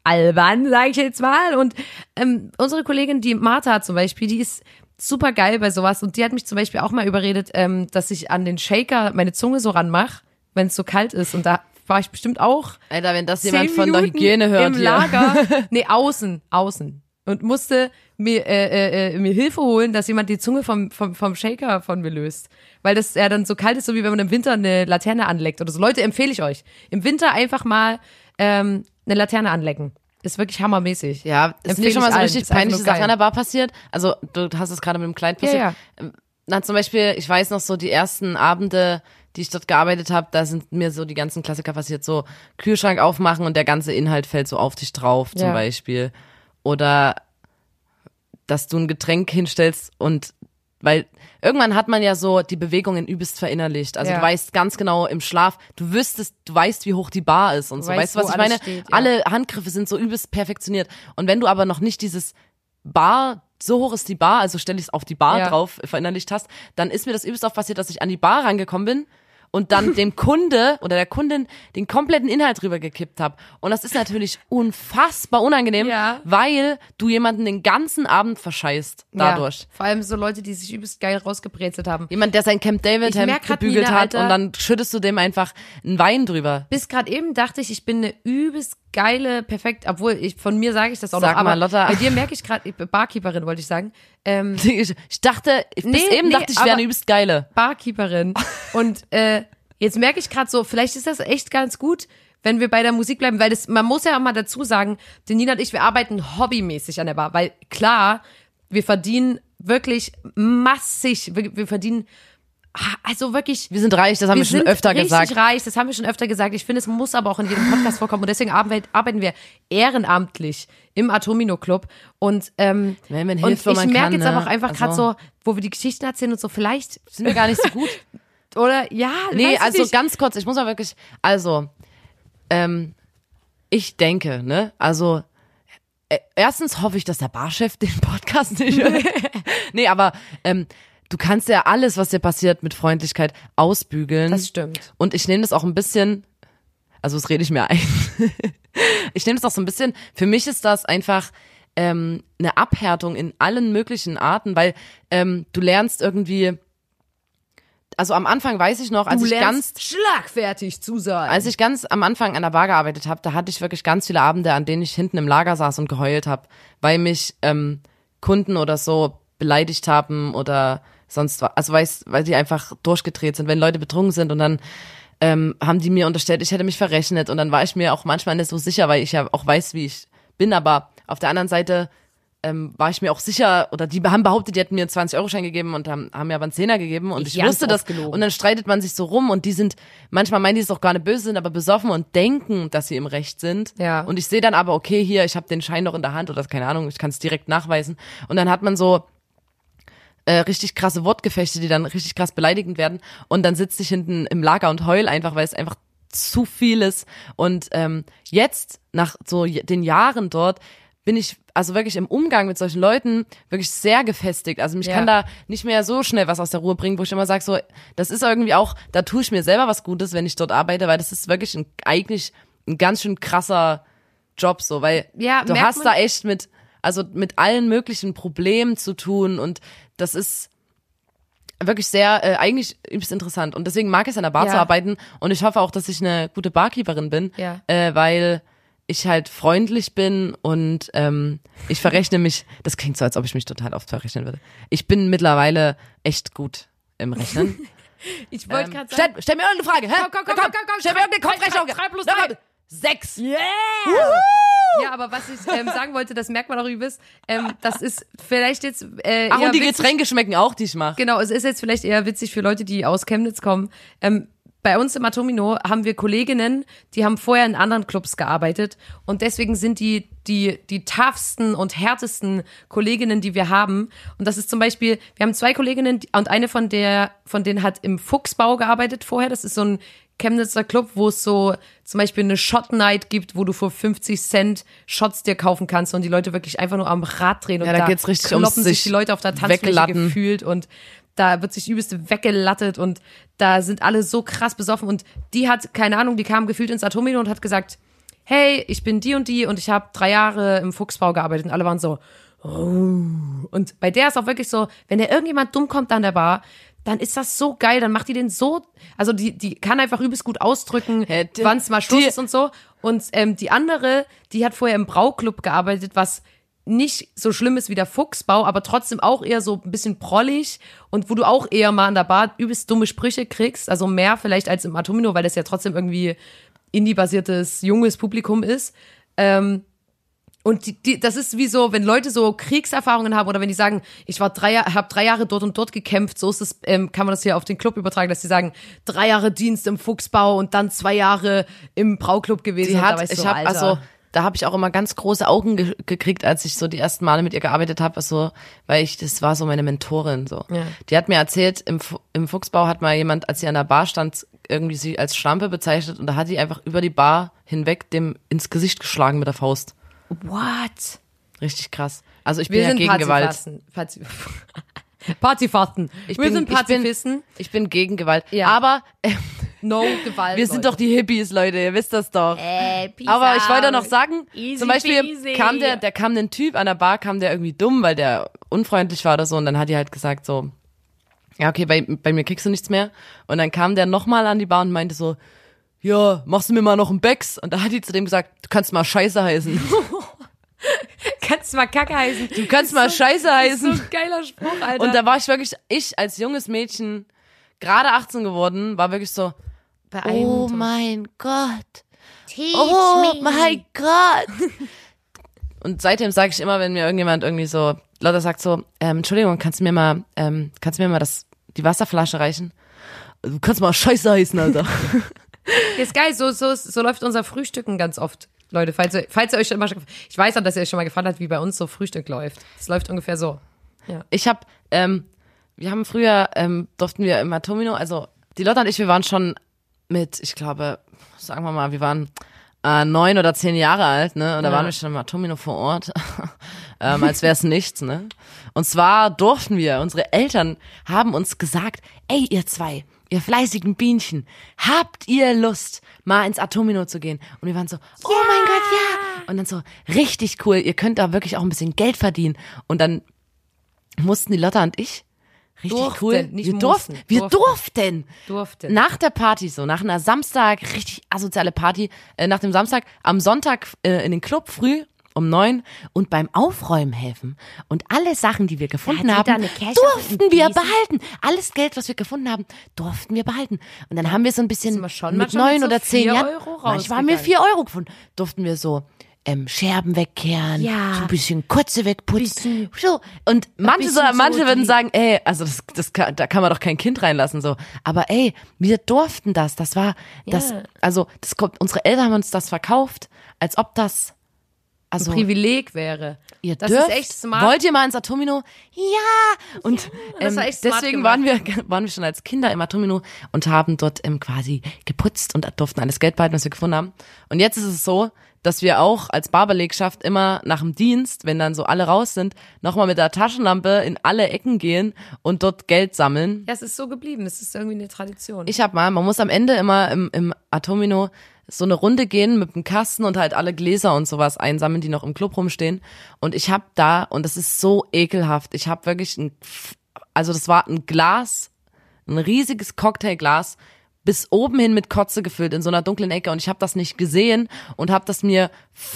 albern, sage ich jetzt mal. Und ähm, unsere Kollegin, die Martha zum Beispiel, die ist super geil bei sowas. Und die hat mich zum Beispiel auch mal überredet, ähm, dass ich an den Shaker meine Zunge so ranmach, wenn es so kalt ist. Und da war ich bestimmt auch Alter, wenn das jemand von der Hygiene hört im hier. Lager. Nee, außen, außen. Und musste mir, äh, äh, äh, mir Hilfe holen, dass jemand die Zunge vom, vom, vom Shaker von mir löst. Weil das ja dann so kalt ist, so wie wenn man im Winter eine Laterne anleckt oder so. Leute, empfehle ich euch. Im Winter einfach mal ähm, eine Laterne anlecken. Ist wirklich hammermäßig. Ja, ist mir schon mal so allen. richtig peinliche nur Sache an der Bar passiert. Also du hast es gerade mit dem Kleid passiert. Ja, Ähm, Na, zum Beispiel, ich weiß noch so, die ersten Abende, die ich dort gearbeitet habe, da sind mir so die ganzen Klassiker passiert, so Kühlschrank aufmachen und der ganze Inhalt fällt so auf dich drauf, zum Ja. Beispiel. Oder dass du ein Getränk hinstellst und weil irgendwann hat man ja so die Bewegungen übelst verinnerlicht. Also Ja. du weißt ganz genau im Schlaf, du wüsstest, du weißt, wie hoch die Bar ist und so. weißt, Weißt du, was ich meine? steht, ja. Alle Handgriffe sind so übelst perfektioniert. Und wenn du aber noch nicht dieses Bar, so hoch ist die Bar, also stelle ich es auf die Bar Ja. drauf, verinnerlicht hast, dann ist mir das übelst oft passiert, dass ich an die Bar rangekommen bin und dann dem Kunde oder der Kundin den kompletten Inhalt drüber gekippt habe. Und das ist natürlich unfassbar unangenehm, Ja. weil du jemanden den ganzen Abend verscheißt dadurch. Ja, vor allem so Leute, die sich übelst geil rausgebrezelt haben. Jemand, der sein Camp David Hemd gebügelt hat Alter- und dann schüttest du dem einfach einen Wein drüber. Bis gerade eben dachte ich, ich bin eine übelst geile, perfekt, obwohl ich von mir sage ich das auch Sag noch, aber mal, Lotta. bei dir merke ich gerade, Barkeeperin wollte ich sagen, ähm, Ich, dachte, bis Nee, eben nee, dachte ich, wäre eine übelst geile. Barkeeperin und äh, jetzt merke ich gerade so, vielleicht ist das echt ganz gut, wenn wir bei der Musik bleiben, weil das, man muss ja auch mal dazu sagen, die Nina und ich, wir arbeiten hobbymäßig an der Bar, weil klar, wir verdienen wirklich massig, wir, wir verdienen, also wirklich Wir sind reich, das haben wir, schon sind öfter richtig gesagt. reich, das haben wir schon öfter gesagt. Ich finde, es muss aber auch in jedem Podcast vorkommen. Und deswegen arbeiten wir ehrenamtlich im Atomino Club. Und, ähm, Wenn man und hilft, wo ich merke kann, jetzt ne? aber auch einfach gerade Also- so, wo wir die Geschichten erzählen und so, vielleicht Sind wir gar nicht so gut. oder ja, Nee, also nicht. ganz kurz, ich muss mal wirklich, also, ähm, ich denke, ne, also, äh, erstens hoffe ich, dass der Barchef den Podcast nicht hört. nee, aber, ähm, du kannst ja alles, was dir passiert, mit Freundlichkeit ausbügeln. Das stimmt. Und ich nehme das auch ein bisschen, also das rede ich mir ein. ich nehme das auch so ein bisschen, für mich ist das einfach ähm, eine Abhärtung in allen möglichen Arten, weil ähm, du lernst irgendwie, also am Anfang weiß ich noch, als Du ich ganz schlagfertig zu sein. als ich ganz am Anfang an der Bar gearbeitet habe, da hatte ich wirklich ganz viele Abende, an denen ich hinten im Lager saß und geheult habe, weil mich ähm, Kunden oder so beleidigt haben oder sonst was. Also weil, weil die einfach durchgedreht sind, wenn Leute betrunken sind und dann ähm, haben die mir unterstellt, ich hätte mich verrechnet und dann war ich mir auch manchmal nicht so sicher, weil ich ja auch weiß, wie ich bin, aber auf der anderen Seite ähm, war ich mir auch sicher, oder die haben behauptet, die hätten mir einen 20-Euro-Schein gegeben und haben, haben mir aber einen Zehner gegeben und ich, Ganz wusste das. gelogen. Und dann streitet man sich so rum und die sind, manchmal meinen die es auch gar nicht böse sind, aber besoffen und denken, dass sie im Recht sind. Ja. Und ich sehe dann aber, okay, hier, ich habe den Schein noch in der Hand oder keine Ahnung, ich kann es direkt nachweisen. Und dann hat man so äh, richtig krasse Wortgefechte, die dann richtig krass beleidigend werden. Und dann sitze ich hinten im Lager und heul einfach, weil es einfach zu viel ist. Und ähm, jetzt, nach so den Jahren dort, bin ich also wirklich im Umgang mit solchen Leuten wirklich sehr gefestigt. Also mich Ja. kann da nicht mehr so schnell was aus der Ruhe bringen, wo ich immer sage, so, das ist irgendwie auch, da tue ich mir selber was Gutes, wenn ich dort arbeite, weil das ist wirklich ein, eigentlich ein ganz schön krasser Job, so, weil Ja, du hast da echt mit, also mit allen möglichen Problemen zu tun und das ist wirklich sehr, äh, eigentlich übelst interessant. Und deswegen mag ich es an der Bar Ja. zu arbeiten und ich hoffe auch, dass ich eine gute Barkeeperin bin, Ja. äh, weil ich halt freundlich bin und ähm, ich verrechne mich, das klingt so, als ob ich mich total oft verrechnen würde. Ich bin mittlerweile echt gut im Rechnen. Ich wollte ähm, gerade sagen. stell, stell mir irgendeine Frage, hä? Komm, komm, komm, komm, komm, komm, stell mir schreib- irgendeine Kopfrechnung. drei- drei plus Na, drei. komm. Sechs. Ja, aber was ich ähm, sagen wollte, das merkt man auch übelst. Ähm, das ist vielleicht jetzt. Äh, Ach, und die witzig- Getränke schmecken auch, die ich mache. Genau, es ist jetzt vielleicht eher witzig für Leute, die aus Chemnitz kommen. Ähm, bei uns im Atomino haben wir Kolleginnen, die haben vorher in anderen Clubs gearbeitet und deswegen sind die die die toughsten und härtesten Kolleginnen, die wir haben. Und das ist zum Beispiel, wir haben zwei Kolleginnen und eine von der von denen hat im Fuchsbau gearbeitet vorher. Das ist so ein Chemnitzer Club, wo es so zum Beispiel eine Shot Night gibt, wo du für 50 Cent Shots dir kaufen kannst und die Leute wirklich einfach nur am Rad drehen und Ja, da geht's richtig kloppen sich sich die Leute auf der Tanzfläche weglatten. gefühlt und da wird sich übelst weggelattet und da sind alle so krass besoffen und die hat, keine Ahnung, die kam gefühlt ins Atomino und hat gesagt, hey, ich bin die und die und ich habe drei Jahre im Fuchsbau gearbeitet und alle waren so, oh. Und bei der ist auch wirklich so, wenn der irgendjemand dumm kommt an der Bar, dann ist das so geil, dann macht die den so, also die, die kann einfach übelst gut ausdrücken, wann es mal Schluss ist und so. Und ähm, die andere, die hat vorher im Brauclub gearbeitet, was nicht so schlimm ist wie der Fuchsbau, aber trotzdem auch eher so ein bisschen prollig und wo du auch eher mal an der Bar übelst dumme Sprüche kriegst, also mehr vielleicht als im Atomino, weil das ja trotzdem irgendwie indie-basiertes, junges Publikum ist. Ähm, und die, die, das ist wie so, wenn Leute so Kriegserfahrungen haben oder wenn die sagen, ich war drei, habe drei Jahre dort und dort gekämpft, so ist es, ähm, kann man das hier auf den Club übertragen, dass sie sagen, drei Jahre Dienst im Fuchsbau und dann zwei Jahre im Brauclub gewesen. Die hat, weißt du, ich habe also, da habe ich auch immer ganz große Augen ge gekriegt, als ich so die ersten Male mit ihr gearbeitet habe, also, weil ich, das war so meine Mentorin so. Ja. Die hat mir erzählt, im, im Fuchsbau hat mal jemand, als sie an der Bar stand, irgendwie sie als Schlampe bezeichnet und da hat die einfach über die Bar hinweg dem ins Gesicht geschlagen mit der Faust. What? Richtig krass. Also ich bin Wir ja gegen Gewalt. Pazifasten. Pazi Partyfasten. Ich wir bin- sind ich bin- Pazifisten. Ich bin gegen Gewalt. Ja. Aber äh, no Gewalt. wir sind doch die Hippies, Leute, ihr wisst das doch. Äh, Aber ich wollte noch sagen, Easy zum Beispiel peasy. kam der, der kam ein Typ an der Bar, kam der irgendwie dumm, weil der unfreundlich war oder so und dann hat die halt gesagt so, ja okay, bei, bei mir kriegst du nichts mehr und dann kam der nochmal an die Bar und meinte so, ja, machst du mir mal noch einen Becks? Und da hat die zu dem gesagt, du kannst mal Scheiße heißen. Kannst mal Kacke heißen. Du kannst mal Scheiße So heißen. ein geiler Spruch, Alter. Und da war ich wirklich, ich als junges Mädchen, gerade 18 geworden, war wirklich so, oh mein Gott. oh mein Gott. Und seitdem sage ich immer, wenn mir irgendjemand irgendwie so, Leute sagt so, ähm, Entschuldigung, kannst du mir mal, ähm, kannst du mir mal das, die Wasserflasche reichen? Du kannst mal Scheiße heißen, Alter. Ist geil, so, so, so läuft unser Frühstücken ganz oft. Leute, falls ihr, falls ihr euch schon mal, ich weiß auch, dass ihr euch schon mal gefragt habt, wie bei uns so Frühstück läuft. Es läuft ungefähr so. Ich habe, ähm, wir haben früher, ähm, durften wir im Atomino, also die Lotte und ich, wir waren schon mit, ich glaube, sagen wir mal, wir waren äh, neun oder zehn Jahre alt, ne? Und da Ja. waren wir schon im Atomino vor Ort, ähm, als wäre es nichts, ne? Und zwar durften wir, unsere Eltern haben uns gesagt, ey, ihr zwei, ihr fleißigen Bienchen, habt ihr Lust, mal ins Atomino zu gehen? Und wir waren so, oh mein Gott, ja! Und dann so, richtig cool, ihr könnt da wirklich auch ein bisschen Geld verdienen. Und dann mussten die Lotta und ich richtig Durften, cool. wir durften, mussten, wir durften. durften. Durften. Nach der Party so, nach einer Samstag richtig asoziale Party, äh, nach dem Samstag am Sonntag äh, in den Club früh um neun und beim Aufräumen helfen und alle Sachen, die wir gefunden haben, durften wir behalten. Alles Geld, was wir gefunden haben, durften wir behalten. Und dann haben wir so ein bisschen mit neun oder zehn Jahren, Euro manchmal haben wir vier Euro gefunden, durften wir so ähm, Scherben wegkehren, Ja. so ein bisschen Kurze wegputzen. So. Und manche, so, bisschen so manche würden sagen, ey, also das, das kann, da kann man doch kein Kind reinlassen so. Aber ey, wir durften das. Das war das. Ja. Also das kommt. Unsere Eltern haben uns das verkauft, als ob das. Also Privileg wäre. ihr das dürft. ist echt smart. Wollt ihr mal ins Atomino? Ja. Und das ähm, war deswegen waren wir waren wir schon als Kinder im Atomino und haben dort ähm, quasi geputzt und durften alles Geld behalten, was wir gefunden haben. Und jetzt ist es so, dass wir auch als Barbelegschaft immer nach dem Dienst, wenn dann so alle raus sind, nochmal mit der Taschenlampe in alle Ecken gehen und dort Geld sammeln. Ja, es ist so geblieben. Es ist irgendwie eine Tradition. Ich hab mal, man muss am Ende immer im, im Atomino so eine Runde gehen mit dem Kasten und halt alle Gläser und sowas einsammeln, die noch im Club rumstehen. Und ich hab da, und das ist so ekelhaft, ich hab wirklich ein, also das war ein Glas, ein riesiges Cocktailglas, bis oben hin mit Kotze gefüllt in so einer dunklen Ecke. Und ich habe das nicht gesehen und habe das mir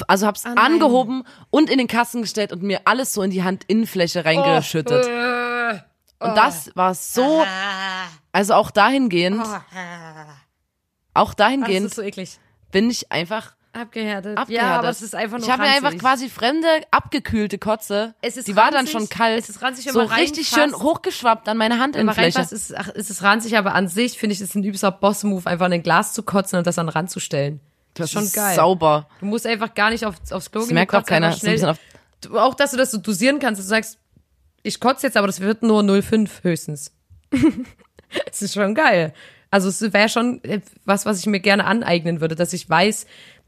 also hab's nein. angehoben und in den Kasten gestellt und mir alles so in die Handinnenfläche reingeschüttet. Äh, Und das war so also auch dahingehend auch Ah, das dahingehend ist so bin ich einfach Abgehärtet. abgehärtet. Ja, aber es ist einfach nur Ich habe mir einfach ranzig. quasi fremde abgekühlte Kotze. Es ist die war dann ranzig, schon kalt. es ist ranzig, wenn so man richtig schön hochgeschwappt an meine man Handinnenfläche. reinpasst, ist, ach, ist es ranzig, aber an sich finde ich, es ist ein übelster Boss-Move, einfach in ein Glas zu kotzen und das an den Rand zu stellen. Das ist schon geil. Sauber. Du musst einfach gar nicht auf, aufs Klo Das gehen. merkt du auch keiner. Das ist auf, du, auch, dass du das so dosieren kannst, dass du sagst, ich kotze jetzt, aber das wird nur 0,5 höchstens. Es ist schon geil. Also es wäre schon äh, was, was ich mir gerne aneignen würde, dass ich weiß,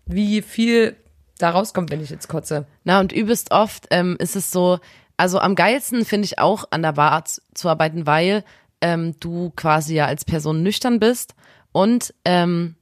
wie viel da rauskommt, wenn ich jetzt kotze. Na, und übelst oft ähm, ist es so, also am geilsten finde ich auch an der Bar zu arbeiten, weil ähm, du quasi ja als Person nüchtern bist und ähm,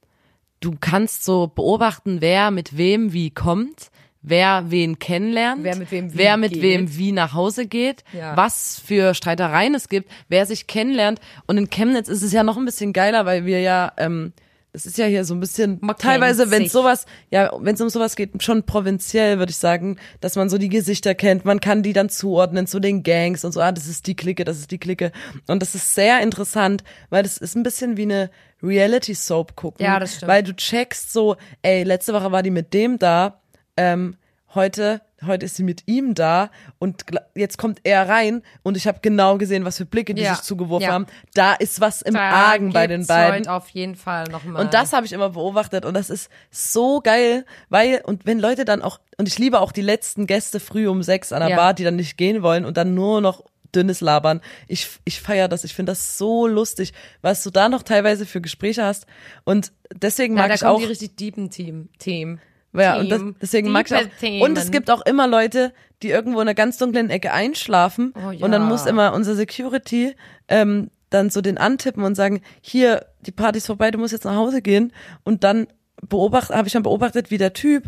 du kannst so beobachten, wer mit wem wie kommt, wer wen kennenlernt, Wer mit wem wie wer mit geht. wem wie nach Hause geht, Ja. was für Streitereien es gibt, wer sich kennenlernt. Und in Chemnitz ist es ja noch ein bisschen geiler, weil wir ja, ähm, das ist ja hier so ein bisschen Man teilweise, wenn sowas, ja, wenn es um sowas geht, schon provinziell, würde ich sagen, dass man so die Gesichter kennt, man kann die dann zuordnen zu den Gangs und so, ah, das ist die Clique, das ist die Clique. Und das ist sehr interessant, weil das ist ein bisschen wie eine Reality-Soap gucken. Ja, das stimmt. Weil du checkst so, ey, letzte Woche war die mit dem da, ähm, heute, heute ist sie mit ihm da und jetzt kommt er rein und ich habe genau gesehen, was für Blicke die Ja, sich zugeworfen ja. haben. Da ist was im Da Argen bei den beiden. Heute auf jeden Fall nochmal. Und das habe ich immer beobachtet und das ist so geil, weil, und wenn Leute dann auch, und ich liebe auch die letzten Gäste früh um sechs an der Ja. Bar, die dann nicht gehen wollen und dann nur noch dünnes Labern. Ich, ich feiere das, ich finde das so lustig, was du da noch teilweise für Gespräche hast. Und deswegen ja, mag da ich kommen auch. die richtig deepen Team. Team. Ja, und das, deswegen mag ich auch. Und es gibt auch immer Leute, die irgendwo in einer ganz dunklen Ecke einschlafen. Oh ja. Und dann muss immer unser Security ähm, dann so den antippen und sagen, hier, die Party ist vorbei, du musst jetzt nach Hause gehen. Und dann beobacht, habe ich dann beobachtet, wie der Typ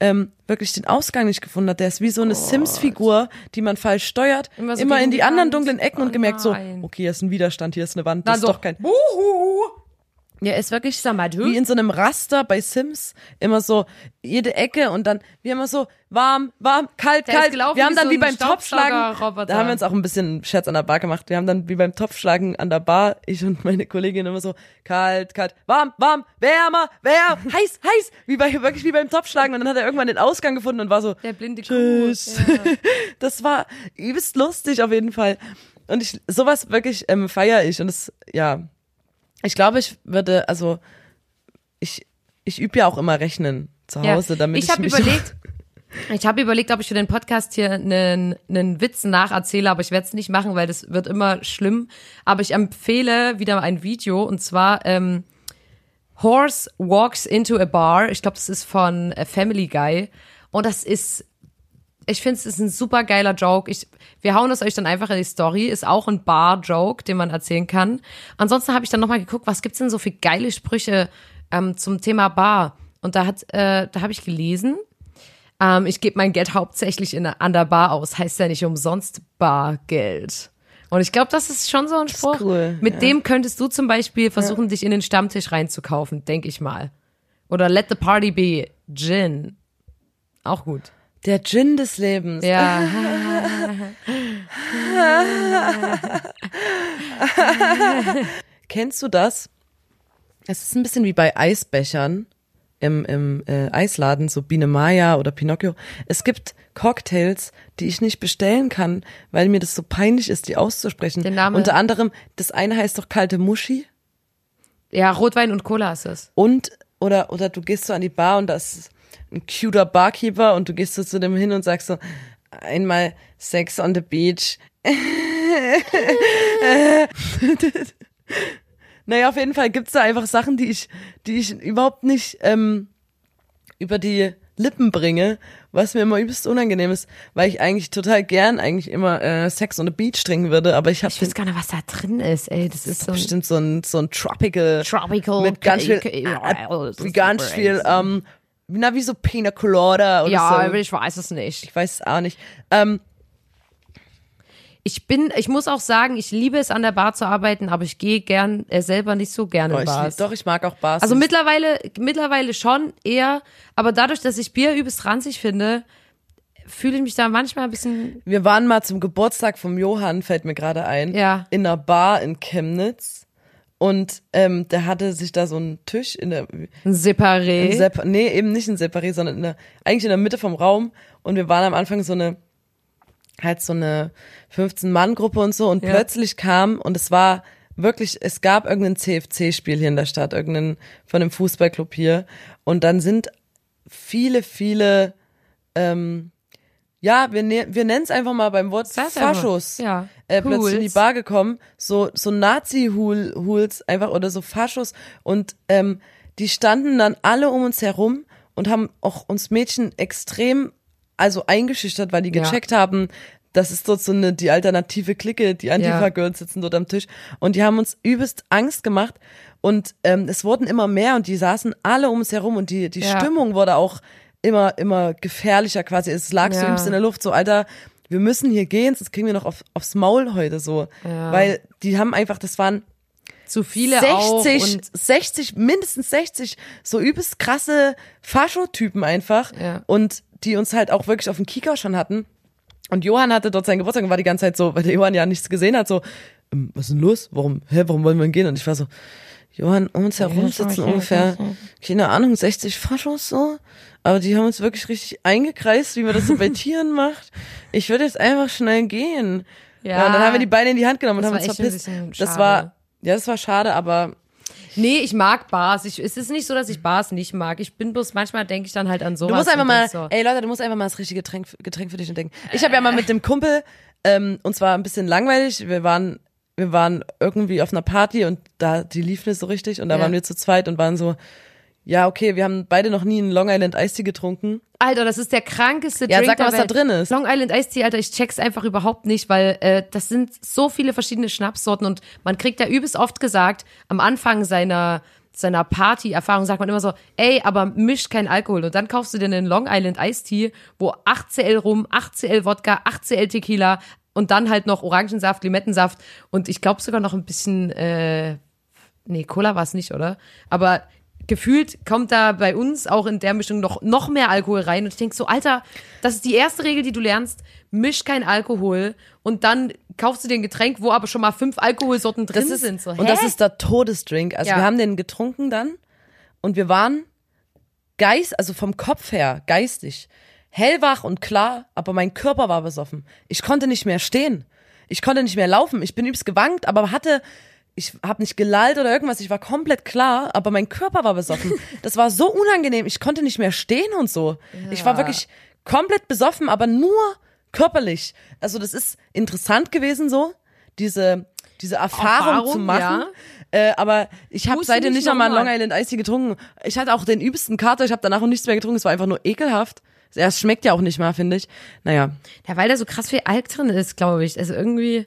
ähm, wirklich den Ausgang nicht gefunden hat. Der ist wie so eine Sims-Figur, die man falsch steuert, Immer immer, so gegen in die anderen dunklen Ecken Oh und gemerkt so, nein. okay, hier ist ein Widerstand, hier ist eine Wand, das ist so, doch kein. Buhu. Ja, ist wirklich Sag mal, du? wie in so einem Raster bei Sims. Immer so jede Ecke und dann wie immer so warm, warm, kalt, Der kalt. gelaufen wir haben dann so wie beim Topfschlagen, da haben wir uns auch ein bisschen Scherz an der Bar gemacht. Wir haben dann wie beim Topfschlagen an der Bar, ich und meine Kollegin immer so kalt, kalt, warm, warm, wärmer, wärmer, heiß, heiß, wie bei wirklich wie beim Topfschlagen und dann hat er irgendwann den Ausgang gefunden und war so Der blinde. Tschüss. Ja. das war übelst lustig auf jeden Fall. Und ich, sowas wirklich ähm, feiere ich. Und es, ja, ich glaube, ich würde, also, ich, ich übe ja auch immer Rechnen zu Hause, damit ich, ich habe überlegt, ich habe überlegt, ob ich für den Podcast hier einen, einen Witz nacherzähle, aber ich werde es nicht machen, weil das wird immer schlimm. Aber ich empfehle wieder ein Video und zwar ähm, Horse Walks into a Bar. Ich glaube, das ist von äh, Family Guy und das ist ich finde, es ist ein super geiler Joke. Ich, wir hauen es euch dann einfach in die Story. Ist auch ein Bar-Joke, den man erzählen kann. Ansonsten habe ich dann nochmal geguckt, was gibt's denn so für geile Sprüche ähm, zum Thema Bar? Und da hat, äh, da habe ich gelesen, ähm, ich gebe mein Geld hauptsächlich in, an der Bar aus. Heißt ja nicht umsonst Bargeld. Und ich glaube, das ist schon so ein Spruch. cool, Mit ja. dem könntest du zum Beispiel versuchen, dich in den Stammtisch reinzukaufen, denke ich mal. Oder let the party be Gin. Auch gut. Der Gin des Lebens. Ja. Kennst du das? Es ist ein bisschen wie bei Eisbechern im, im äh, Eisladen, so Biene Maya oder Pinocchio. Es gibt Cocktails, die ich nicht bestellen kann, weil mir das so peinlich ist, die auszusprechen. Der Name- Unter anderem, das eine heißt doch kalte Muschi Ja, Rotwein und Cola ist es. und oder oder du gehst so an die Bar und da ist ein cuter Barkeeper und du gehst so zu dem hin und sagst so einmal Sex on the Beach. naja, auf jeden Fall gibt's da einfach Sachen, die ich, die ich überhaupt nicht ähm, über die Lippen bringe, was mir immer übelst unangenehm ist, weil ich eigentlich total gern eigentlich immer äh, Sex on the Beach trinken würde, aber ich habe Ich weiß gar nicht, was da drin ist, ey. Das ist so ein bestimmt so ein so ein tropical Tropical mit ganz viel äh, das ganz viel ähm na wie so Pina Colada oder Ja, so. aber ich weiß es nicht. Ich weiß es auch nicht. Ähm, Ich bin, ich muss auch sagen, ich liebe es an der Bar zu arbeiten, aber ich gehe gern äh, selber nicht so gerne oh, in ich, Bars. doch, ich mag auch Bars. Also mittlerweile, mittlerweile schon eher, aber dadurch, dass ich Bier übelst ranzig finde, fühle ich mich da manchmal ein bisschen, Wir waren mal zum Geburtstag vom Johann, fällt mir gerade ein, Ja. in einer Bar in Chemnitz. Und ähm, der hatte sich da so einen Tisch in der, ein Separé. Separ nee, eben nicht ein Separé, sondern in der, eigentlich in der Mitte vom Raum. Und wir waren am Anfang so eine, halt so eine 15-Mann-Gruppe und so. Und Ja. plötzlich kam, und es war wirklich, es gab irgendein CFC-Spiel hier in der Stadt, irgendein, von einem Fußballclub hier. Und dann sind viele, viele, ähm, ja, wir, ne wir nennen es einfach mal beim Wort Sag's einfach. Faschos. Ja. Äh, plötzlich in die. Bar gekommen, so, so Nazi-Hools einfach oder so Faschos und ähm, die standen dann alle um uns herum und haben auch uns Mädchen extrem also eingeschüchtert, weil die Ja. gecheckt haben, das ist dort so eine die alternative Clique, die Antifa-Girls sitzen dort am Tisch und die haben uns übelst Angst gemacht und ähm, es wurden immer mehr und die saßen alle um uns herum und die die Ja. Stimmung wurde auch immer immer gefährlicher quasi. Es lag so Ja. übelst in der Luft, so Alter, wir müssen hier gehen, sonst kriegen wir noch auf, aufs Maul heute so, Ja. weil die haben einfach, das waren Zu viele auch 60, und 60, mindestens 60 so übelst krasse Faschotypen einfach Ja. und die uns halt auch wirklich auf dem Kika schon hatten. Und Johann hatte dort seinen Geburtstag und war die ganze Zeit so, weil der Johann ja nichts gesehen hat, so, ähm, was ist denn los? Warum, hä, warum wollen wir denn gehen? Und ich war so, Johann, um uns herum sitzen ungefähr, keine Ahnung, 60 Faschos so. Aber die haben uns wirklich richtig eingekreist, wie man das so bei Tieren macht. Ich würde jetzt einfach schnell gehen. Ja. und dann haben wir die Beine in die Hand genommen und Das haben war uns verpisst. Das war, ja, das war schade, aber Nee, ich mag Bars. Ich, es ist nicht so, dass ich Bars nicht mag. Ich bin bloß, manchmal denke ich dann halt an sowas. Du musst einfach und mal, so, ey Leute, du musst einfach mal das richtige Getränk, Getränk für dich entdecken. Ich habe ja mal mit dem Kumpel, ähm, und zwar ein bisschen langweilig, wir waren, wir waren irgendwie auf einer Party und da, die lief nicht so richtig und da Ja. waren wir zu zweit und waren so, ja, okay, wir haben beide noch nie einen Long Island Ice Tea getrunken. Alter, das ist der krankeste Ja, Drink sag mal, was da drin ist. Long Island Iced Tea, Alter, ich check's einfach überhaupt nicht, weil äh, das sind so viele verschiedene Schnapssorten und man kriegt ja übelst oft gesagt, am Anfang seiner seiner Party-Erfahrung sagt man immer so, ey, aber mischt kein Alkohol. Und dann kaufst du dir einen Long Island Iced Tea, wo 8cl Rum, 8cl Wodka, 8cl Tequila und dann halt noch Orangensaft, Limettensaft und ich glaube sogar noch ein bisschen, äh, nee, Cola war es nicht, oder? Aber gefühlt kommt da bei uns auch in der Mischung noch, noch mehr Alkohol rein. Und ich denk so, Alter, das ist die erste Regel, die du lernst. Misch kein Alkohol und dann kaufst du dir ein Getränk, wo aber schon mal fünf Alkoholsorten drin ist, sind. So, und das ist der Todesdrink. Also Ja. wir haben den getrunken dann und wir waren geist, also vom Kopf her, geistig, hellwach und klar, aber mein Körper war besoffen. Ich konnte nicht mehr stehen. Ich konnte nicht mehr laufen. Ich bin übelst gewankt, aber hatte, ich habe nicht gelallt oder irgendwas. Ich war komplett klar, aber mein Körper war besoffen. Das war so unangenehm. Ich konnte nicht mehr stehen und so. Ich war wirklich komplett besoffen, aber nur körperlich. Also das ist interessant gewesen so, diese diese Erfahrung, Erfahrung, zu machen. ja. Äh, aber ich habe seitdem nicht nochmal. Long Island Ice getrunken. Ich hatte auch den übelsten Kater, ich habe danach auch nichts mehr getrunken, es war einfach nur ekelhaft. Es schmeckt ja auch nicht mal, finde ich. Naja. Ja, weil da so krass viel Alk drin ist, glaube ich. Also irgendwie.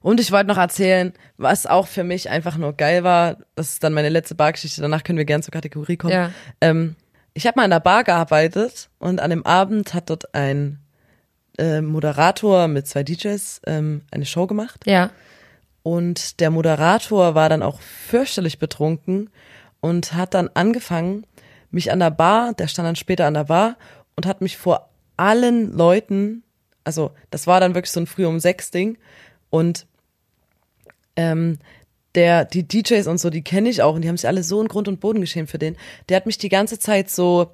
Und ich wollte noch erzählen, was auch für mich einfach nur geil war. Das ist dann meine letzte Bargeschichte. Danach können wir gerne zur Kategorie kommen. Ja. Ähm, ich habe mal in der Bar gearbeitet und an dem Abend hat dort ein äh, Moderator mit zwei DJs ähm, eine Show gemacht. Ja. Und der Moderator war dann auch fürchterlich betrunken und hat dann angefangen, mich an der Bar, der stand dann später an der Bar und hat mich vor allen Leuten, also das war dann wirklich so ein früh um sechs Ding und ähm, der, die DJs und so, die kenne ich auch und die haben sich alle so in Grund und Boden geschämt für den. Der hat mich die ganze Zeit so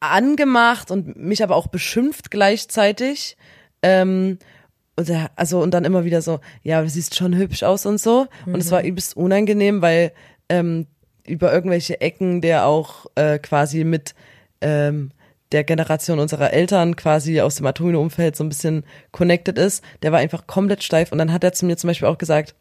angemacht und mich aber auch beschimpft gleichzeitig. Ähm, und er, also und dann immer wieder so, ja, du siehst schon hübsch aus und so. Und es war übelst unangenehm, weil ähm, über irgendwelche Ecken der auch äh, quasi mit ähm, der Generation unserer Eltern quasi aus dem Atomino-Umfeld so ein bisschen connected ist. Der war einfach komplett steif. Und dann hat er zu mir zum Beispiel auch gesagt,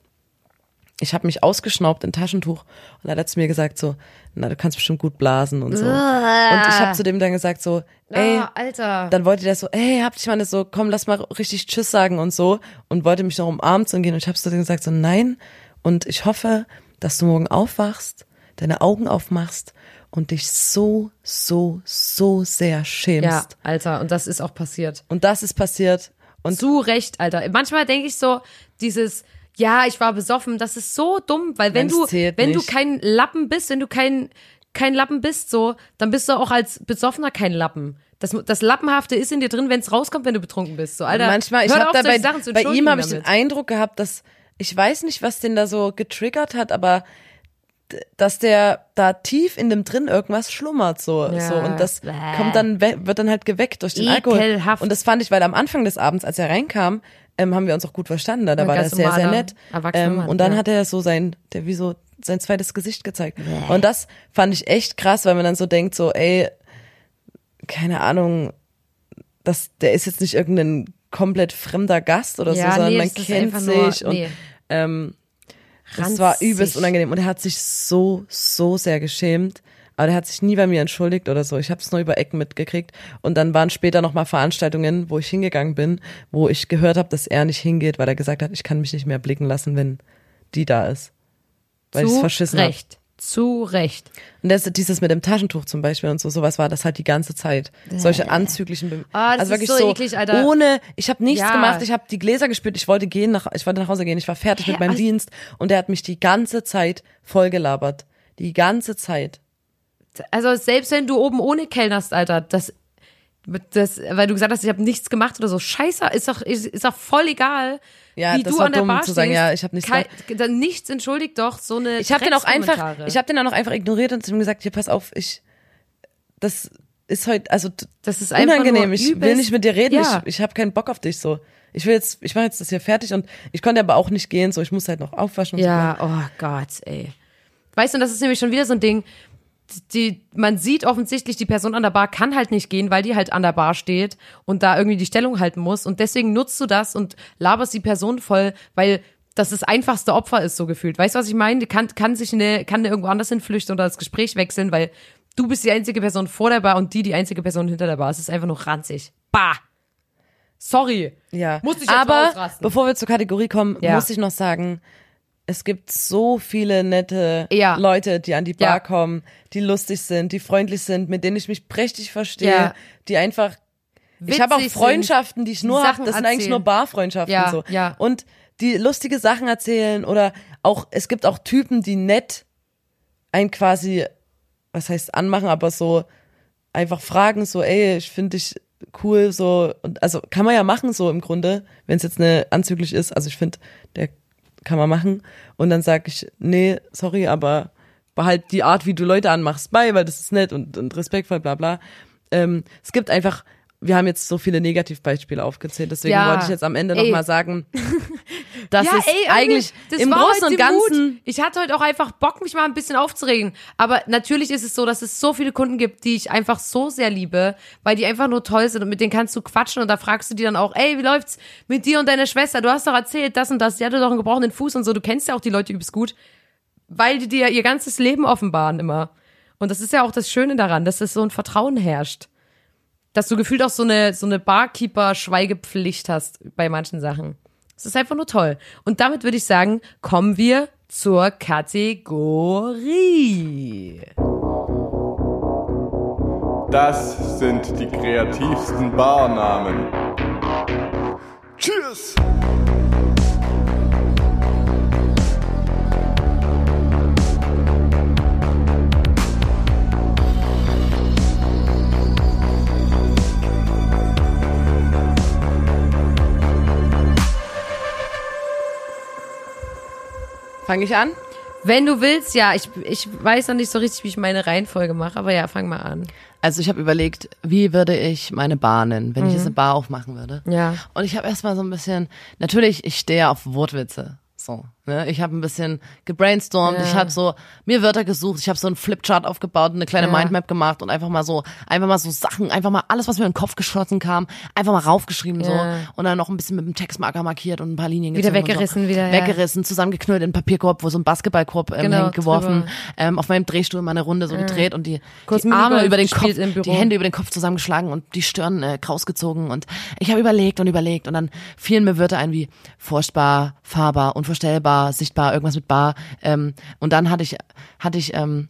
ich habe mich ausgeschnaubt in Taschentuch und dann hat er zu mir gesagt so, na, du kannst bestimmt gut blasen und so. Und ich habe zu dem dann gesagt so, ey, Ah, Alter. dann wollte der so, ey, habt ich meine so, komm, lass mal richtig Tschüss sagen und so und wollte mich noch umarmen zu gehen und ich habe zu dem gesagt so, nein und ich hoffe, dass du morgen aufwachst, deine Augen aufmachst und dich so, so, so sehr schämst. ja, Alter, und das ist auch passiert. Und das ist passiert und Zu Recht, Alter. Manchmal denke ich so, dieses, ja, ich war besoffen, das ist so dumm, weil wenn Nein, du, wenn du nicht. kein Lappen bist, wenn du kein, kein Lappen bist, so, dann bist du auch als Besoffener kein Lappen. Das, das Lappenhafte ist in dir drin, wenn es rauskommt, wenn du betrunken bist. So, Alter, manchmal, ich habe auf, da bei, ihm habe ich den. Eindruck gehabt, dass ich weiß nicht, was den da so getriggert hat, aber dass der da tief in dem drin irgendwas schlummert so Ja. so und das Bäh. kommt dann wird dann halt geweckt durch den Alkohol Ekelhaft. und das fand ich weil am Anfang des Abends als er reinkam ähm, haben wir uns auch gut verstanden da, war er sehr sehr nett ähm, Mann, und dann ja. hat er so sein der wie so sein zweites Gesicht gezeigt und das fand ich echt krass weil man dann so denkt so ey keine Ahnung das der ist jetzt nicht irgendein komplett fremder Gast oder Ja, so, sondern nee, man kennt sich und nee. Ähm, das war Ranzig. übelst unangenehm und er hat sich so, so sehr geschämt. Aber der hat sich nie bei mir entschuldigt oder so. Ich habe es nur über Ecken mitgekriegt. Und dann waren später nochmal Veranstaltungen, wo ich hingegangen bin, wo ich gehört habe, dass er nicht hingeht, weil er gesagt hat, ich kann mich nicht mehr blicken lassen, wenn die da ist. Weil ich es verschissen habe. Recht. Zu Recht. Und das, dieses mit dem Taschentuch zum Beispiel und so, sowas war das halt die ganze Zeit. Solche anzüglichen, Be Ah, das also wirklich so so, eklig, Alter. ohne, ich habe nichts Ja. gemacht, ich habe die Gläser gespürt, ich wollte gehen, nach, ich wollte nach Hause gehen, ich war fertig Hä, mit meinem was? Dienst und er hat mich die ganze Zeit vollgelabert. Die ganze Zeit. Also selbst wenn du oben ohne kellnerst, Alter, das, das, weil du gesagt hast, ich habe nichts gemacht oder so, scheiße, ist doch, ist, ist doch voll egal, Ja, wie du an der dumm Bar zu sagen, stehst. ja, ich hab nichts Kein, dann nichts entschuldigt doch so eine Ich habe den auch einfach, ich habe den dann auch einfach ignoriert und zu ihm gesagt, hier pass auf, ich, das ist heute, also Das ist einfach unangenehm. Ich will nicht mit dir reden. Ja. Ich, ich habe keinen Bock auf dich so. Ich will jetzt, ich mache jetzt das hier fertig und ich konnte aber auch nicht gehen, so ich muss halt noch aufwaschen und Ja, oh Gott, ey. Weißt du, das ist nämlich schon wieder so ein Ding, die, man sieht offensichtlich, die Person an der Bar kann halt nicht gehen, weil die halt an der Bar steht und da irgendwie die Stellung halten muss. Und deswegen nutzt du das und laberst die Person voll, weil das das einfachste Opfer ist, so gefühlt. Weißt du, was ich meine? Die kann, kann sich eine, kann irgendwo anders hinflüchten oder das Gespräch wechseln, weil du bist die einzige Person vor der Bar und die die einzige Person hinter der Bar. Es ist einfach nur ranzig. Bah! Sorry. so. Ja. Musste ich jetzt aber ausrasten. bevor wir zur Kategorie kommen, Ja. muss ich noch sagen, es gibt so viele nette Ja. Leute, die an die Bar Ja. kommen, die lustig sind, die freundlich sind, mit denen ich mich prächtig verstehe, Ja. die einfach ich habe auch Witzig Freundschaften, die ich nur habe. Das sind eigentlich nur Barfreundschaften Ja, so. ja. Und die lustige Sachen erzählen oder auch es gibt auch Typen, die nett ein quasi, was heißt anmachen, aber so einfach fragen so, ey, ich finde dich cool so und also kann man ja machen so im Grunde, wenn es jetzt eine anzüglich ist. Also ich finde, der kann man machen und dann sage ich, nee, sorry, aber behalt die Art, wie du Leute anmachst bei, weil das ist nett und, und respektvoll, bla bla. Ähm, es gibt einfach, wir haben jetzt so viele Negativbeispiele aufgezählt, deswegen Ja. wollte ich jetzt am Ende nochmal sagen, dass ja, es ey, eigentlich das im Großen und Ganzen Mut. Ich hatte heute auch einfach Bock, mich mal ein bisschen aufzuregen. Aber natürlich ist es so, dass es so viele Kunden gibt, die ich einfach so sehr liebe, weil die einfach nur toll sind und mit denen kannst du quatschen und da fragst du die dann auch, ey, wie läuft's mit dir und deiner Schwester? Du hast doch erzählt, das und das, die hatte doch einen gebrochenen Fuß und so. Du kennst ja auch die Leute übelst gut, weil die dir ihr ganzes Leben offenbaren immer. Und das ist ja auch das Schöne daran, dass es so ein Vertrauen herrscht. Dass du gefühlt auch so eine, so eine Barkeeper-Schweigepflicht hast bei manchen Sachen. Es ist einfach nur toll. Und damit würde ich sagen, kommen wir zur Kategorie. Das sind die kreativsten Barnamen. Cheers! Fange ich an. Wenn du willst, ja, ich, ich weiß noch nicht so richtig, wie ich meine Reihenfolge mache, aber ja, fang mal an. Also ich habe überlegt, wie würde ich meine Bar nennen, wenn ich jetzt eine Bar aufmachen würde. Ja. Und ich habe erstmal so ein bisschen, natürlich, ich stehe auf Wortwitze. So, Ne? Ich habe ein bisschen gebrainstormt, Ja. ich habe so mir Wörter gesucht, ich habe so einen Flipchart aufgebaut, eine kleine Ja. Mindmap gemacht und einfach mal so, einfach mal so Sachen, einfach mal alles, was mir in den Kopf geschossen kam, einfach mal raufgeschrieben so und dann noch ein bisschen mit dem Textmarker markiert und ein paar Linien Wieder weggerissen, so. wieder, ja. weggerissen, zusammengeknüllt in einen Papierkorb, wo so ein Basketballkorb ähm, Genau, hängt, geworfen, ähm, auf meinem Drehstuhl mal eine Runde so gedreht und die, Kurz die Arme über den Kopf, die Hände über den Kopf zusammengeschlagen und die Stirn äh, krausgezogen und ich habe überlegt und überlegt und dann fielen mir Wörter ein wie forschbar, fahrbar, unvorstellbar, sichtbar, irgendwas mit bar ähm, und dann hatte ich hatte ich ähm,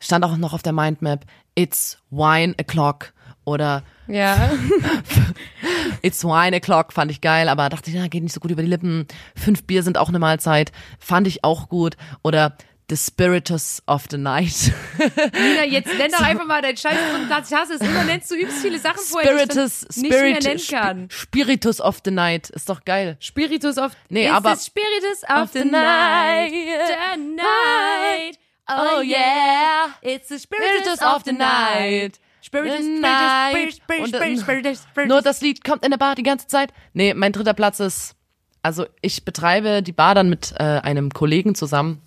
stand auch noch auf der Mindmap It's wine o'clock oder Ja. It's wine o'clock fand ich geil, aber dachte ich, na, geht nicht so gut über die Lippen. Fünf Bier sind auch eine Mahlzeit, fand ich auch gut. Oder The Spiritus of the Night. Nina, jetzt nenn doch einfach mal deinen Scheiß. Ich hasse es. Immer nennst du übst viele Sachen vorher, die ich Spiritus, nicht mehr Spirit, nennen kann. Spiritus of the Night. Ist doch geil. Spiritus of Nee, It's aber- the Spiritus of, of the, the night. The night. Oh, Oh, yeah. It's the Spiritus of the night. Spiritus, The Spiritus, night. Spiritus, Spiritus, Spiritus, äh, Spiritus, Spiritus. Nur das Lied kommt in der Bar die ganze Zeit. Nee, mein dritter Platz ist, also ich betreibe die Bar dann mit äh, einem Kollegen zusammen.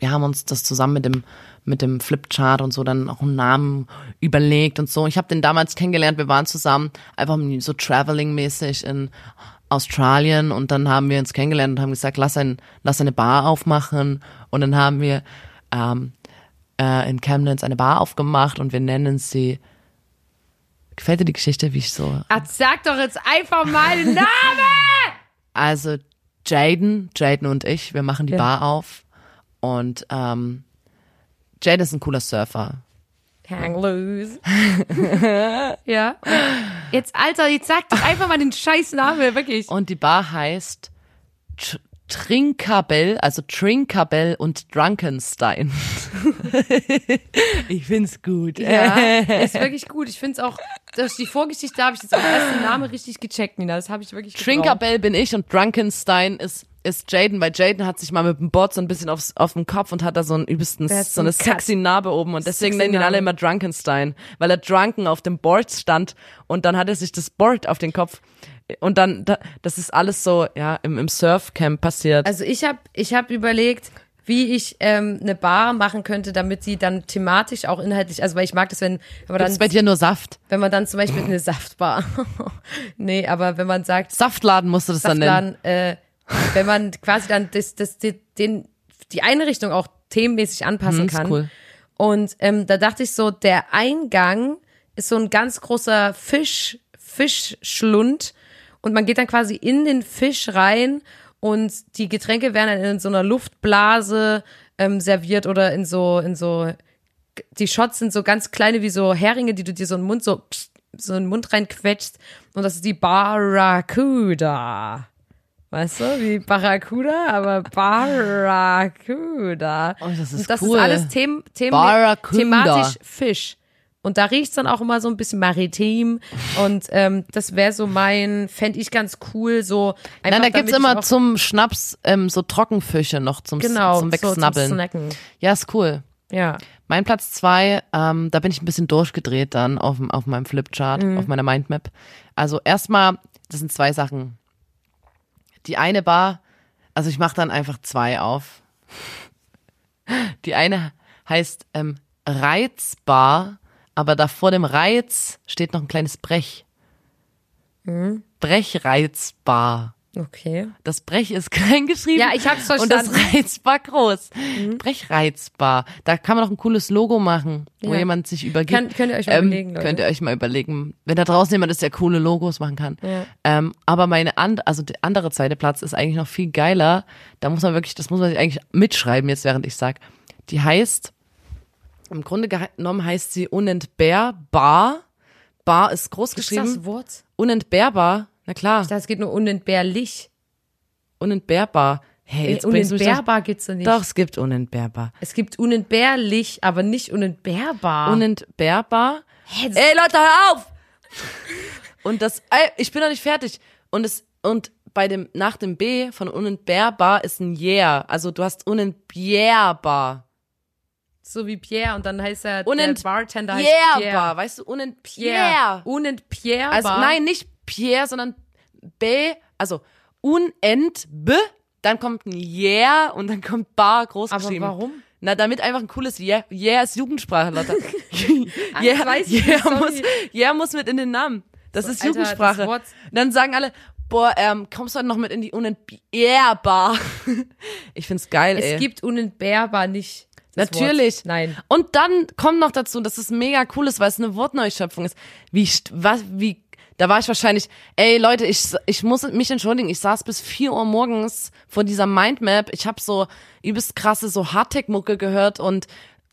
Wir haben uns das zusammen mit dem mit dem Flipchart und so dann auch einen Namen überlegt und so. Ich habe den damals kennengelernt, wir waren zusammen einfach so traveling-mäßig in Australien und dann haben wir uns kennengelernt und haben gesagt, lass, ein, lass eine Bar aufmachen und dann haben wir ähm, äh, in Chemnitz eine Bar aufgemacht und wir nennen sie Gefällt dir die Geschichte, wie ich so Ach, sag doch jetzt einfach mal den Namen! Also Jaden, Jaden und ich, wir machen die Ja. Bar auf und ähm, Jaden ist ein cooler Surfer. Hang loose. ja. Jetzt, Alter, jetzt sag doch einfach mal den scheiß Namen, wirklich. Und die Bar heißt Tr Trinkabell, also Trinkabell und Drunkenstein. ich find's gut. Ja, ist wirklich gut. Ich finde es auch, durch die Vorgeschichte habe ich jetzt auch erst den Namen richtig gecheckt, Nina. Das habe ich wirklich gebraucht. Trinkabell bin ich und Drunkenstein ist ist Jaden, weil Jaden hat sich mal mit dem Board so ein bisschen aufs, auf den Kopf und hat da so einen übelsten, so eine sexy Narbe oben und deswegen nennen ihn alle immer Drunkenstein, weil er drunken auf dem Board stand und dann hat er sich das Board auf den Kopf und dann, da, das ist alles so, ja, im, im Surfcamp passiert. Also ich habe ich hab überlegt, wie ich ähm, eine Bar machen könnte, damit sie dann thematisch auch inhaltlich, also weil ich mag das, wenn, wenn man Gibt's dann, bei dir nur Saft? wenn man dann zum Beispiel eine Saftbar, nee, aber wenn man sagt, Saftladen musst du das dann nennen. Saftladen, äh, wenn man quasi dann das, das, die, den, die Einrichtung auch themenmäßig anpassen Hm, ist kann. cool. Und ähm, da dachte ich so, der Eingang ist so ein ganz großer Fisch, Fischschlund und man geht dann quasi in den Fisch rein und die Getränke werden dann in so einer Luftblase ähm, serviert oder in so, in so, die Shots sind so ganz kleine wie so Heringe, die du dir so in den Mund so, so in den Mund reinquetscht und das ist die Barracuda. Weißt du, wie Barracuda, aber Barracuda. Oh, das ist und das cool. ist alles them them Barracuda. thematisch Fisch. Und da riecht's dann auch immer so ein bisschen maritim. Und ähm, das wäre so mein, fände ich ganz cool, so einfach Nein, da gibt's damit ich immer zum Schnaps ähm, so Trockenfische noch zum, genau, zum so zum Wegsnabbeln. Snacken. ja, ist cool. Ja. Mein Platz zwei, ähm, da bin ich ein bisschen durchgedreht dann auf, auf meinem Flipchart, Mhm. auf meiner Mindmap. Also erstmal, das sind zwei Sachen. Die eine Bar, also ich mache dann einfach zwei auf. Die eine heißt ähm, Reizbar, aber da vor dem Reiz steht noch ein kleines Brech. Mhm. Brechreizbar. Okay. Das Brech ist klein geschrieben. Ja, ich hab's Und das verstanden. Reizbar groß. Brechreizbar. Da kann man doch ein cooles Logo machen, wo Ja. jemand sich übergibt. Könnt- könnt ihr euch mal überlegen, Leute. Könnt ihr euch mal überlegen. Wenn da draußen jemand ist, der coole Logos machen kann. Ja. Ähm, aber meine and also der andere zweite Platz ist eigentlich noch viel geiler. Da muss man wirklich, das muss man sich eigentlich mitschreiben jetzt, während ich sag. Die heißt, im Grunde genommen heißt sie unentbehrbar. Bar ist groß Gibt's geschrieben. das Wort? Unentbehrbar. Na klar. Das geht nur unentbehrlich. Unentbehrbar. Hey, jetzt Unentbehrbar gibt's doch nicht. Doch, es gibt unentbehrbar. Es gibt unentbehrlich, aber nicht unentbehrbar. Unentbehrbar. Das- Ey, Leute, hör auf! Und das, ey, ich bin noch nicht fertig. Und es, und bei dem, nach dem B von unentbehrbar ist ein Yeah. Also du hast unentbehrbar. so wie Pierre und dann heißt er, Unent- der Bartender heißt Pierre. Weißt du, unentbehrbar. Unentbehrbar. Also nein, nicht Pierre, sondern B, also unentbe, dann kommt ein Yeah und dann kommt Bar groß Aber geschrieben. warum? Na, damit einfach ein cooles Yeah. Yeah ist Jugendsprache, Lotta. das yeah, weiß ich yeah, nicht, muss, yeah muss mit in den Namen. Das ist Alter, Jugendsprache. das dann sagen alle, boah, ähm, kommst du heute noch mit in die Unentbehrbar? ich find's geil, ey. Es gibt unentbehrbar nicht. Natürlich. Wort. Nein. Und dann kommt noch dazu, dass es mega cool ist, weil es eine Wortneuschöpfung ist. Wie, was, wie, da war ich wahrscheinlich, ey Leute, ich, ich muss mich entschuldigen, ich saß bis 4 Uhr morgens vor dieser Mindmap. Ich habe so übelst krasse so Hardtech-Mucke gehört und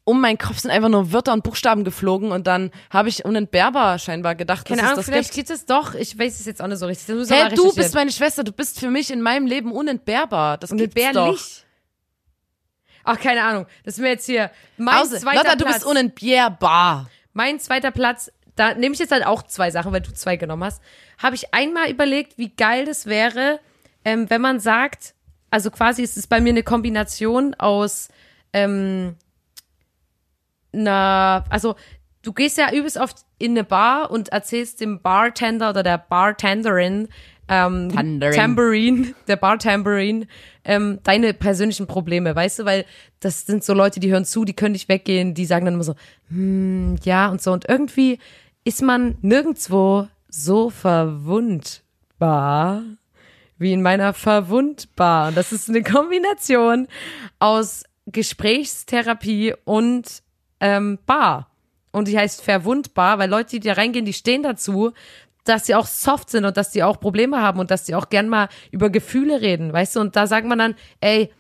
um meinen Kopf sind einfach nur Wörter und Buchstaben geflogen und dann habe ich unentbehrbar scheinbar gedacht, Keine dass es Ahnung, das vielleicht gibt. es doch. Ich weiß es jetzt auch nicht so richtig. Das mal du bist meine Schwester, du bist für mich in meinem Leben unentbehrbar. Das gibt's doch. Unentbehrlich. Ach, keine Ahnung. Das ist mir jetzt hier mein Außer, zweiter Lotta, du Platz. bist unentbehrbar. Mein zweiter Platz, da nehme ich jetzt halt auch zwei Sachen, weil du zwei genommen hast. Habe ich einmal überlegt, wie geil das wäre, ähm, wenn man sagt, also quasi ist es bei mir eine Kombination aus ähm, na, also du gehst ja übelst oft in eine Bar und erzählst dem Bartender oder der Bartenderin, ähm. Tambourine, der Bartambourine, ähm, deine persönlichen Probleme, weißt du, weil das sind so Leute, die hören zu, die können nicht weggehen, die sagen dann immer so, hm, ja und so und irgendwie ist man nirgendwo so verwundbar wie in meiner Verwundbar. Und das ist eine Kombination aus Gesprächstherapie und ähm, Bar. Und die heißt Verwundbar, weil Leute, die da reingehen, die stehen dazu, dass sie auch soft sind und dass die auch Probleme haben und dass sie auch gern mal über Gefühle reden, weißt du? Und da sagt man dann, ey,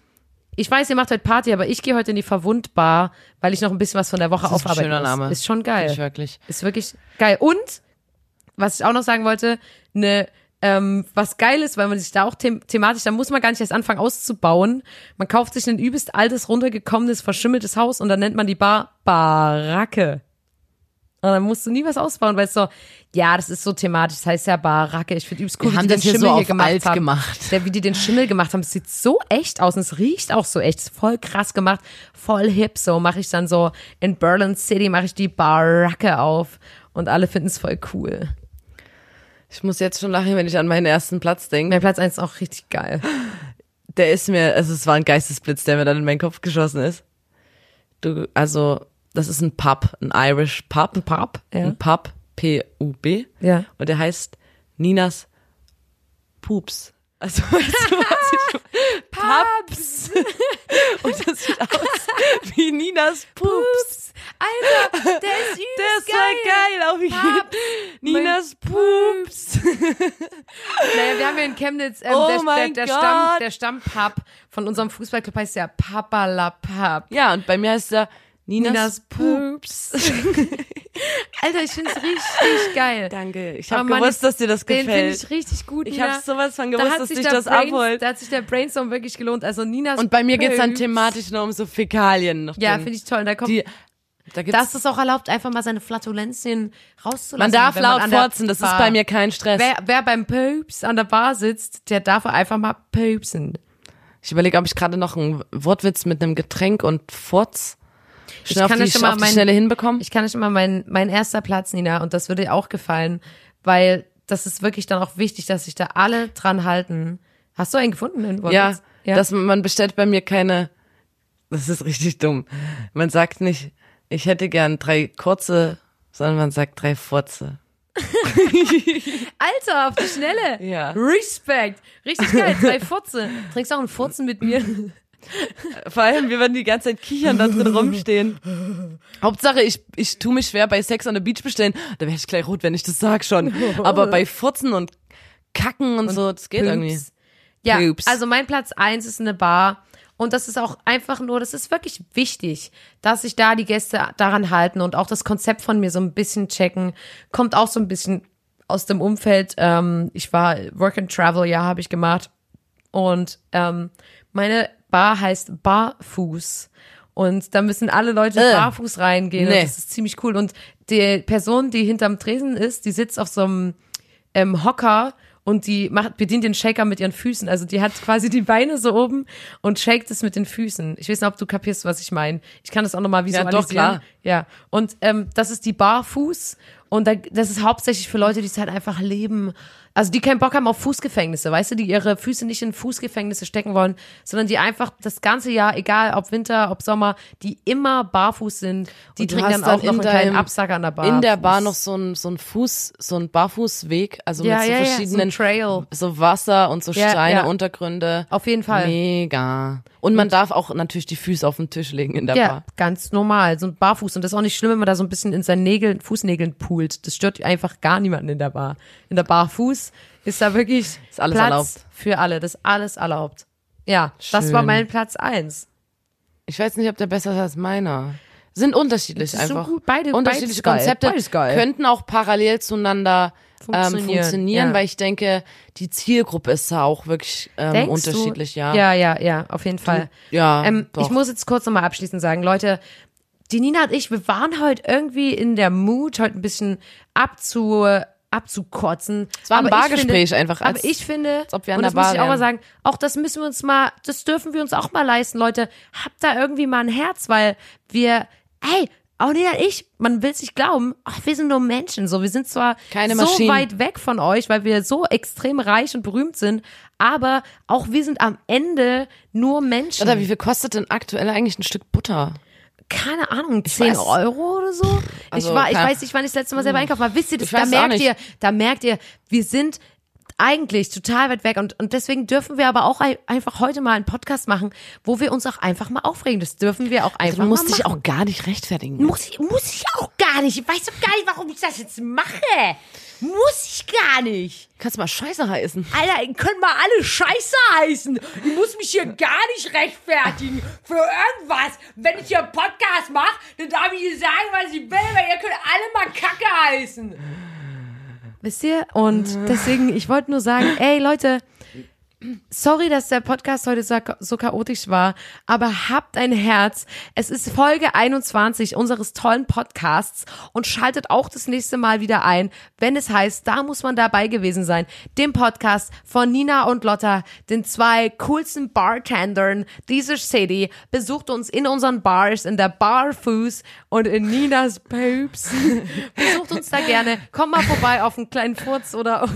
ich weiß, ihr macht heute Party, aber ich gehe heute in die Verwundbar, weil ich noch ein bisschen was von der Woche Das ist ein aufarbeiten schöner muss. Name. Ist schon geil. Ich wirklich. Ist wirklich geil. Und, was ich auch noch sagen wollte, eine, ähm, was geil ist, weil man sich da auch them thematisch, da muss man gar nicht erst anfangen auszubauen. Man kauft sich ein übelst altes, runtergekommenes, verschimmeltes Haus und dann nennt man die Bar Baracke. Und dann musst du nie was ausbauen, weil es so, ja, das ist so thematisch, das heißt ja Baracke. Ich finde übelst cool, Wir wie die den Schimmel so hier gemacht haben. gemacht. Der, wie die den Schimmel gemacht haben, sieht so echt aus und es riecht auch so echt. Ist voll krass gemacht, voll hip. So mache ich dann so in Berlin City mache ich die Baracke auf und alle finden es voll cool. Ich muss jetzt schon lachen, wenn ich an meinen ersten Platz denke. Mein Platz 1 ist auch richtig geil. Der ist mir, also es war ein Geistesblitz, der mir dann in meinen Kopf geschossen ist. Du, also, das ist ein Pub, ein Irish Pub. Ein Pub, ja. Ein Pub, P-U-B. Ja. Und der heißt Ninas Pups. Also, weißt du, was ich Pubs. Und das sieht aus wie Ninas Pups. Alter, der ist übelst Der ist voll geil, auf jeden Pups. Ninas Pups. Naja, wir haben ja in Chemnitz, ähm, Oh der, der, der, Gott. Stamm, der Stammpub von unserem Fußballclub heißt ja Papalapap. Ja, und bei mir heißt er Ninas, Ninas Pups. Alter, ich find's richtig geil. Danke, ich habe gewusst, dass dir das Den finde gefällt. ich richtig gut. Ich habe sowas von Da gewusst, hat dass dich das Brains- abholt. Da hat sich der Brainstorm wirklich gelohnt. Also Ninas Und bei mir geht's dann Pups. thematisch nur um so Fäkalien noch Ja, finde ich toll. Da kommt Die, da gibt's, dass es auch erlaubt, einfach mal seine Flatulenzien rauszulassen. man darf laut an der furzen, das ist Bar- bei mir kein Stress. Wer, wer beim Pöps an der Bar sitzt, der darf einfach mal pöpsen. Ich überlege, ob ich gerade noch einen Wortwitz mit einem Getränk und Furz schnell auf kann das schon mal mein- Schnelle hinbekommen. Ich kann nicht immer mein, mein erster Platz, Nina, und das würde dir auch gefallen, weil das ist wirklich dann auch wichtig, dass sich da alle dran halten. Hast du einen gefunden? einen Ja, ja. dass man, bestellt bei mir keine, das ist richtig dumm. Man sagt nicht, ich hätte gern drei kurze, sondern man sagt drei Furze. Alter, auf die Schnelle. Ja. Respekt. Richtig geil. Zwei Furze. Trinkst du auch einen Furzen mit mir? Vor allem, wir werden die ganze Zeit kichern da drin rumstehen. Hauptsache, ich, ich tu mich schwer bei Sex on the Beach bestellen. Da wäre ich gleich rot, wenn ich das sag schon. Aber bei Furzen und Kacken und, so, das geht Püps. irgendwie. Ja, Püps. also mein Platz eins ist eine Bar. Und das ist auch einfach nur, das ist wirklich wichtig, dass sich da die Gäste daran halten und auch das Konzept von mir so ein bisschen checken. Kommt auch so ein bisschen aus dem Umfeld. Ähm, ich war Work and Travel, ja, habe ich gemacht. Und ähm, meine Bar heißt Barfuß. Und da müssen alle Leute Äh. barfuß reingehen. Nee. Das ist ziemlich cool. Und die Person, die hinterm Tresen ist, die sitzt auf so einem ähm, Hocker und die macht, bedient den Shaker mit ihren Füßen. Also die hat quasi die Beine so oben und shakt es mit den Füßen. Ich weiß nicht, ob du kapierst, was ich meine. Ich kann das auch nochmal visualisieren. klar. Ja. Und ähm, das ist die Barfuß Und da, das ist hauptsächlich für Leute, die es halt einfach leben. Also die keinen Bock haben auf Fußgefängnisse, weißt du, die ihre Füße nicht in Fußgefängnisse stecken wollen, sondern die einfach das ganze Jahr, egal ob Winter, ob Sommer, die immer barfuß sind. Die Und trinken dann auch dann noch in einen kleinen deinem- Absack an der Bar. In der Bar noch so ein, so ein Fuß, so ein Barfußweg, also Ja, mit so ja, ja, so verschiedenen, Trail. so Wasser und so Ja, Steine, ja. Untergründe. Auf jeden Fall. Mega. Und man darf auch natürlich die Füße auf den Tisch legen in der Ja, Bar. ganz normal, so ein Barfuß. Und das ist auch nicht schlimm, wenn man da so ein bisschen in seinen Nägeln, Fußnägeln poolt. Das stört einfach gar niemanden in der Bar. In der Bar Fuß ist da wirklich Ist alles Platz erlaubt. für alle. Das ist alles erlaubt. Ja, das war Schön. mein Platz eins. Ich weiß nicht, ob der besser ist als meiner. Sind unterschiedlich so einfach. gut. Beide- unterschiedliche beides. Konzepte Beides könnten auch parallel zueinander funktionieren, ähm, Funktionieren, ja. weil ich denke, die Zielgruppe ist da auch wirklich ähm, unterschiedlich, du? ja. Ja, ja, ja, auf jeden Fall. ja, Ähm, ich muss jetzt kurz nochmal abschließend sagen, Leute, die Nina und ich, wir waren heute irgendwie in der Mood, heute ein bisschen abzu, abzukotzen. Es war ein Aber Bargespräch finde, einfach, als- aber ich finde, ob wir an und das muss ich auch mal sagen, auch das müssen wir uns mal, das dürfen wir uns auch mal leisten, Leute. Habt da irgendwie mal ein Herz, weil wir, hey, auch Nina und ich, man will es nicht glauben, ach, wir sind nur Menschen. So, wir sind zwar Keine so Maschinen. weit weg von euch, weil wir so extrem reich und berühmt sind, aber auch wir sind am Ende nur Menschen. Oder wie viel kostet denn aktuell eigentlich ein Stück Butter? Keine Ahnung, 10 weiß- Euro oder so? Also, ich war, ich weiß nicht, wann ich das letzte Mal selber einkaufen war. Wisst ihr, das, da merkt ihr, da merkt ihr, wir sind eigentlich total weit weg und, und deswegen dürfen wir aber auch ein, einfach heute mal einen Podcast machen, wo wir uns auch einfach mal aufregen. Das dürfen wir auch einfach Also du musst mal dich machen. auch gar nicht rechtfertigen. Muss ich, muss ich auch gar nicht. Ich weiß doch gar nicht, warum ich das jetzt mache. Muss ich gar nicht. Kannst mal Scheiße heißen. Alter, ihr könnt mal alle Scheiße heißen. Ich muss mich hier gar nicht rechtfertigen für irgendwas. Wenn ich hier einen Podcast mache, dann darf ich hier sagen, was ich will, weil ihr könnt alle mal Kacke heißen. Wisst ihr? Und deswegen, ich wollte nur sagen, ey Leute, Sorry, dass der Podcast heute so, so chaotisch war, aber habt ein Herz. Es ist Folge 21 unseres tollen Podcasts und schaltet auch das nächste Mal wieder ein, wenn es heißt, da muss man dabei gewesen sein. Dem Podcast von Nina und Lotta, den zwei coolsten Bartendern dieser City. Besucht uns in unseren Bars, in der Barfuß und in Ninas Popes. Besucht uns da gerne. Kommt mal vorbei auf einen kleinen Furz oder auf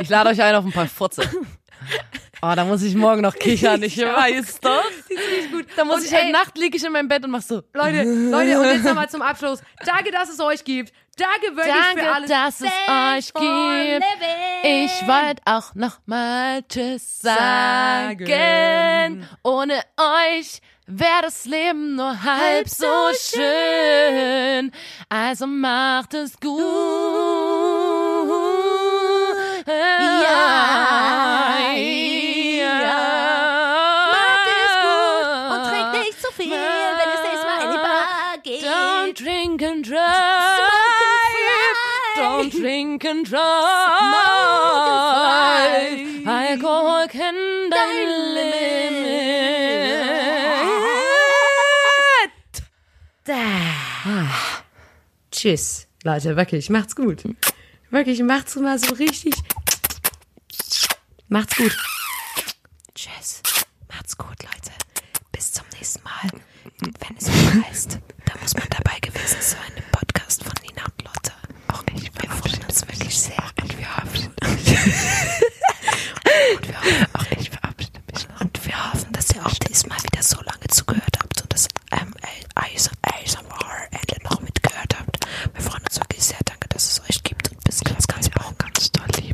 Ich lade euch ein auf ein paar Furze. Oh, da muss ich morgen noch kichern, ich weiß doch. gut. Da muss Und ich ey, Nacht liege ich in meinem Bett und mach so. Leute, Leute, und jetzt nochmal zum Abschluss. Danke, dass es euch gibt. Danke wirklich Danke, für alles. dass es euch gibt. living. Ich wollte auch noch mal Tschüss sagen. Sagen. Ohne euch wäre das Leben nur halb so schön. Also macht es gut. Ja, ja. Macht es gut und trinkt nicht zu viel, wenn es nächstes Mal in die Bar geht. Don't drink and drive. Don't drink and drive. Alkohol kennt dein Limit. Da. Tschüss, Leute, wirklich, macht's gut. Wirklich, macht's mal so richtig. Macht's gut. Tschüss. Macht's gut, Leute. Bis zum nächsten Mal. Wenn es wieder heißt, da muss man dabei gewesen sein im Podcast von Nina und Lotte. Wir freuen uns wirklich sehr. Und wir hoffen, dass ihr auch diesmal wieder so lange zugehört habt und das ähm, Ende noch mitgehört habt. Wir freuen uns wirklich sehr. Danke, dass es euch gibt ganz doll lieb.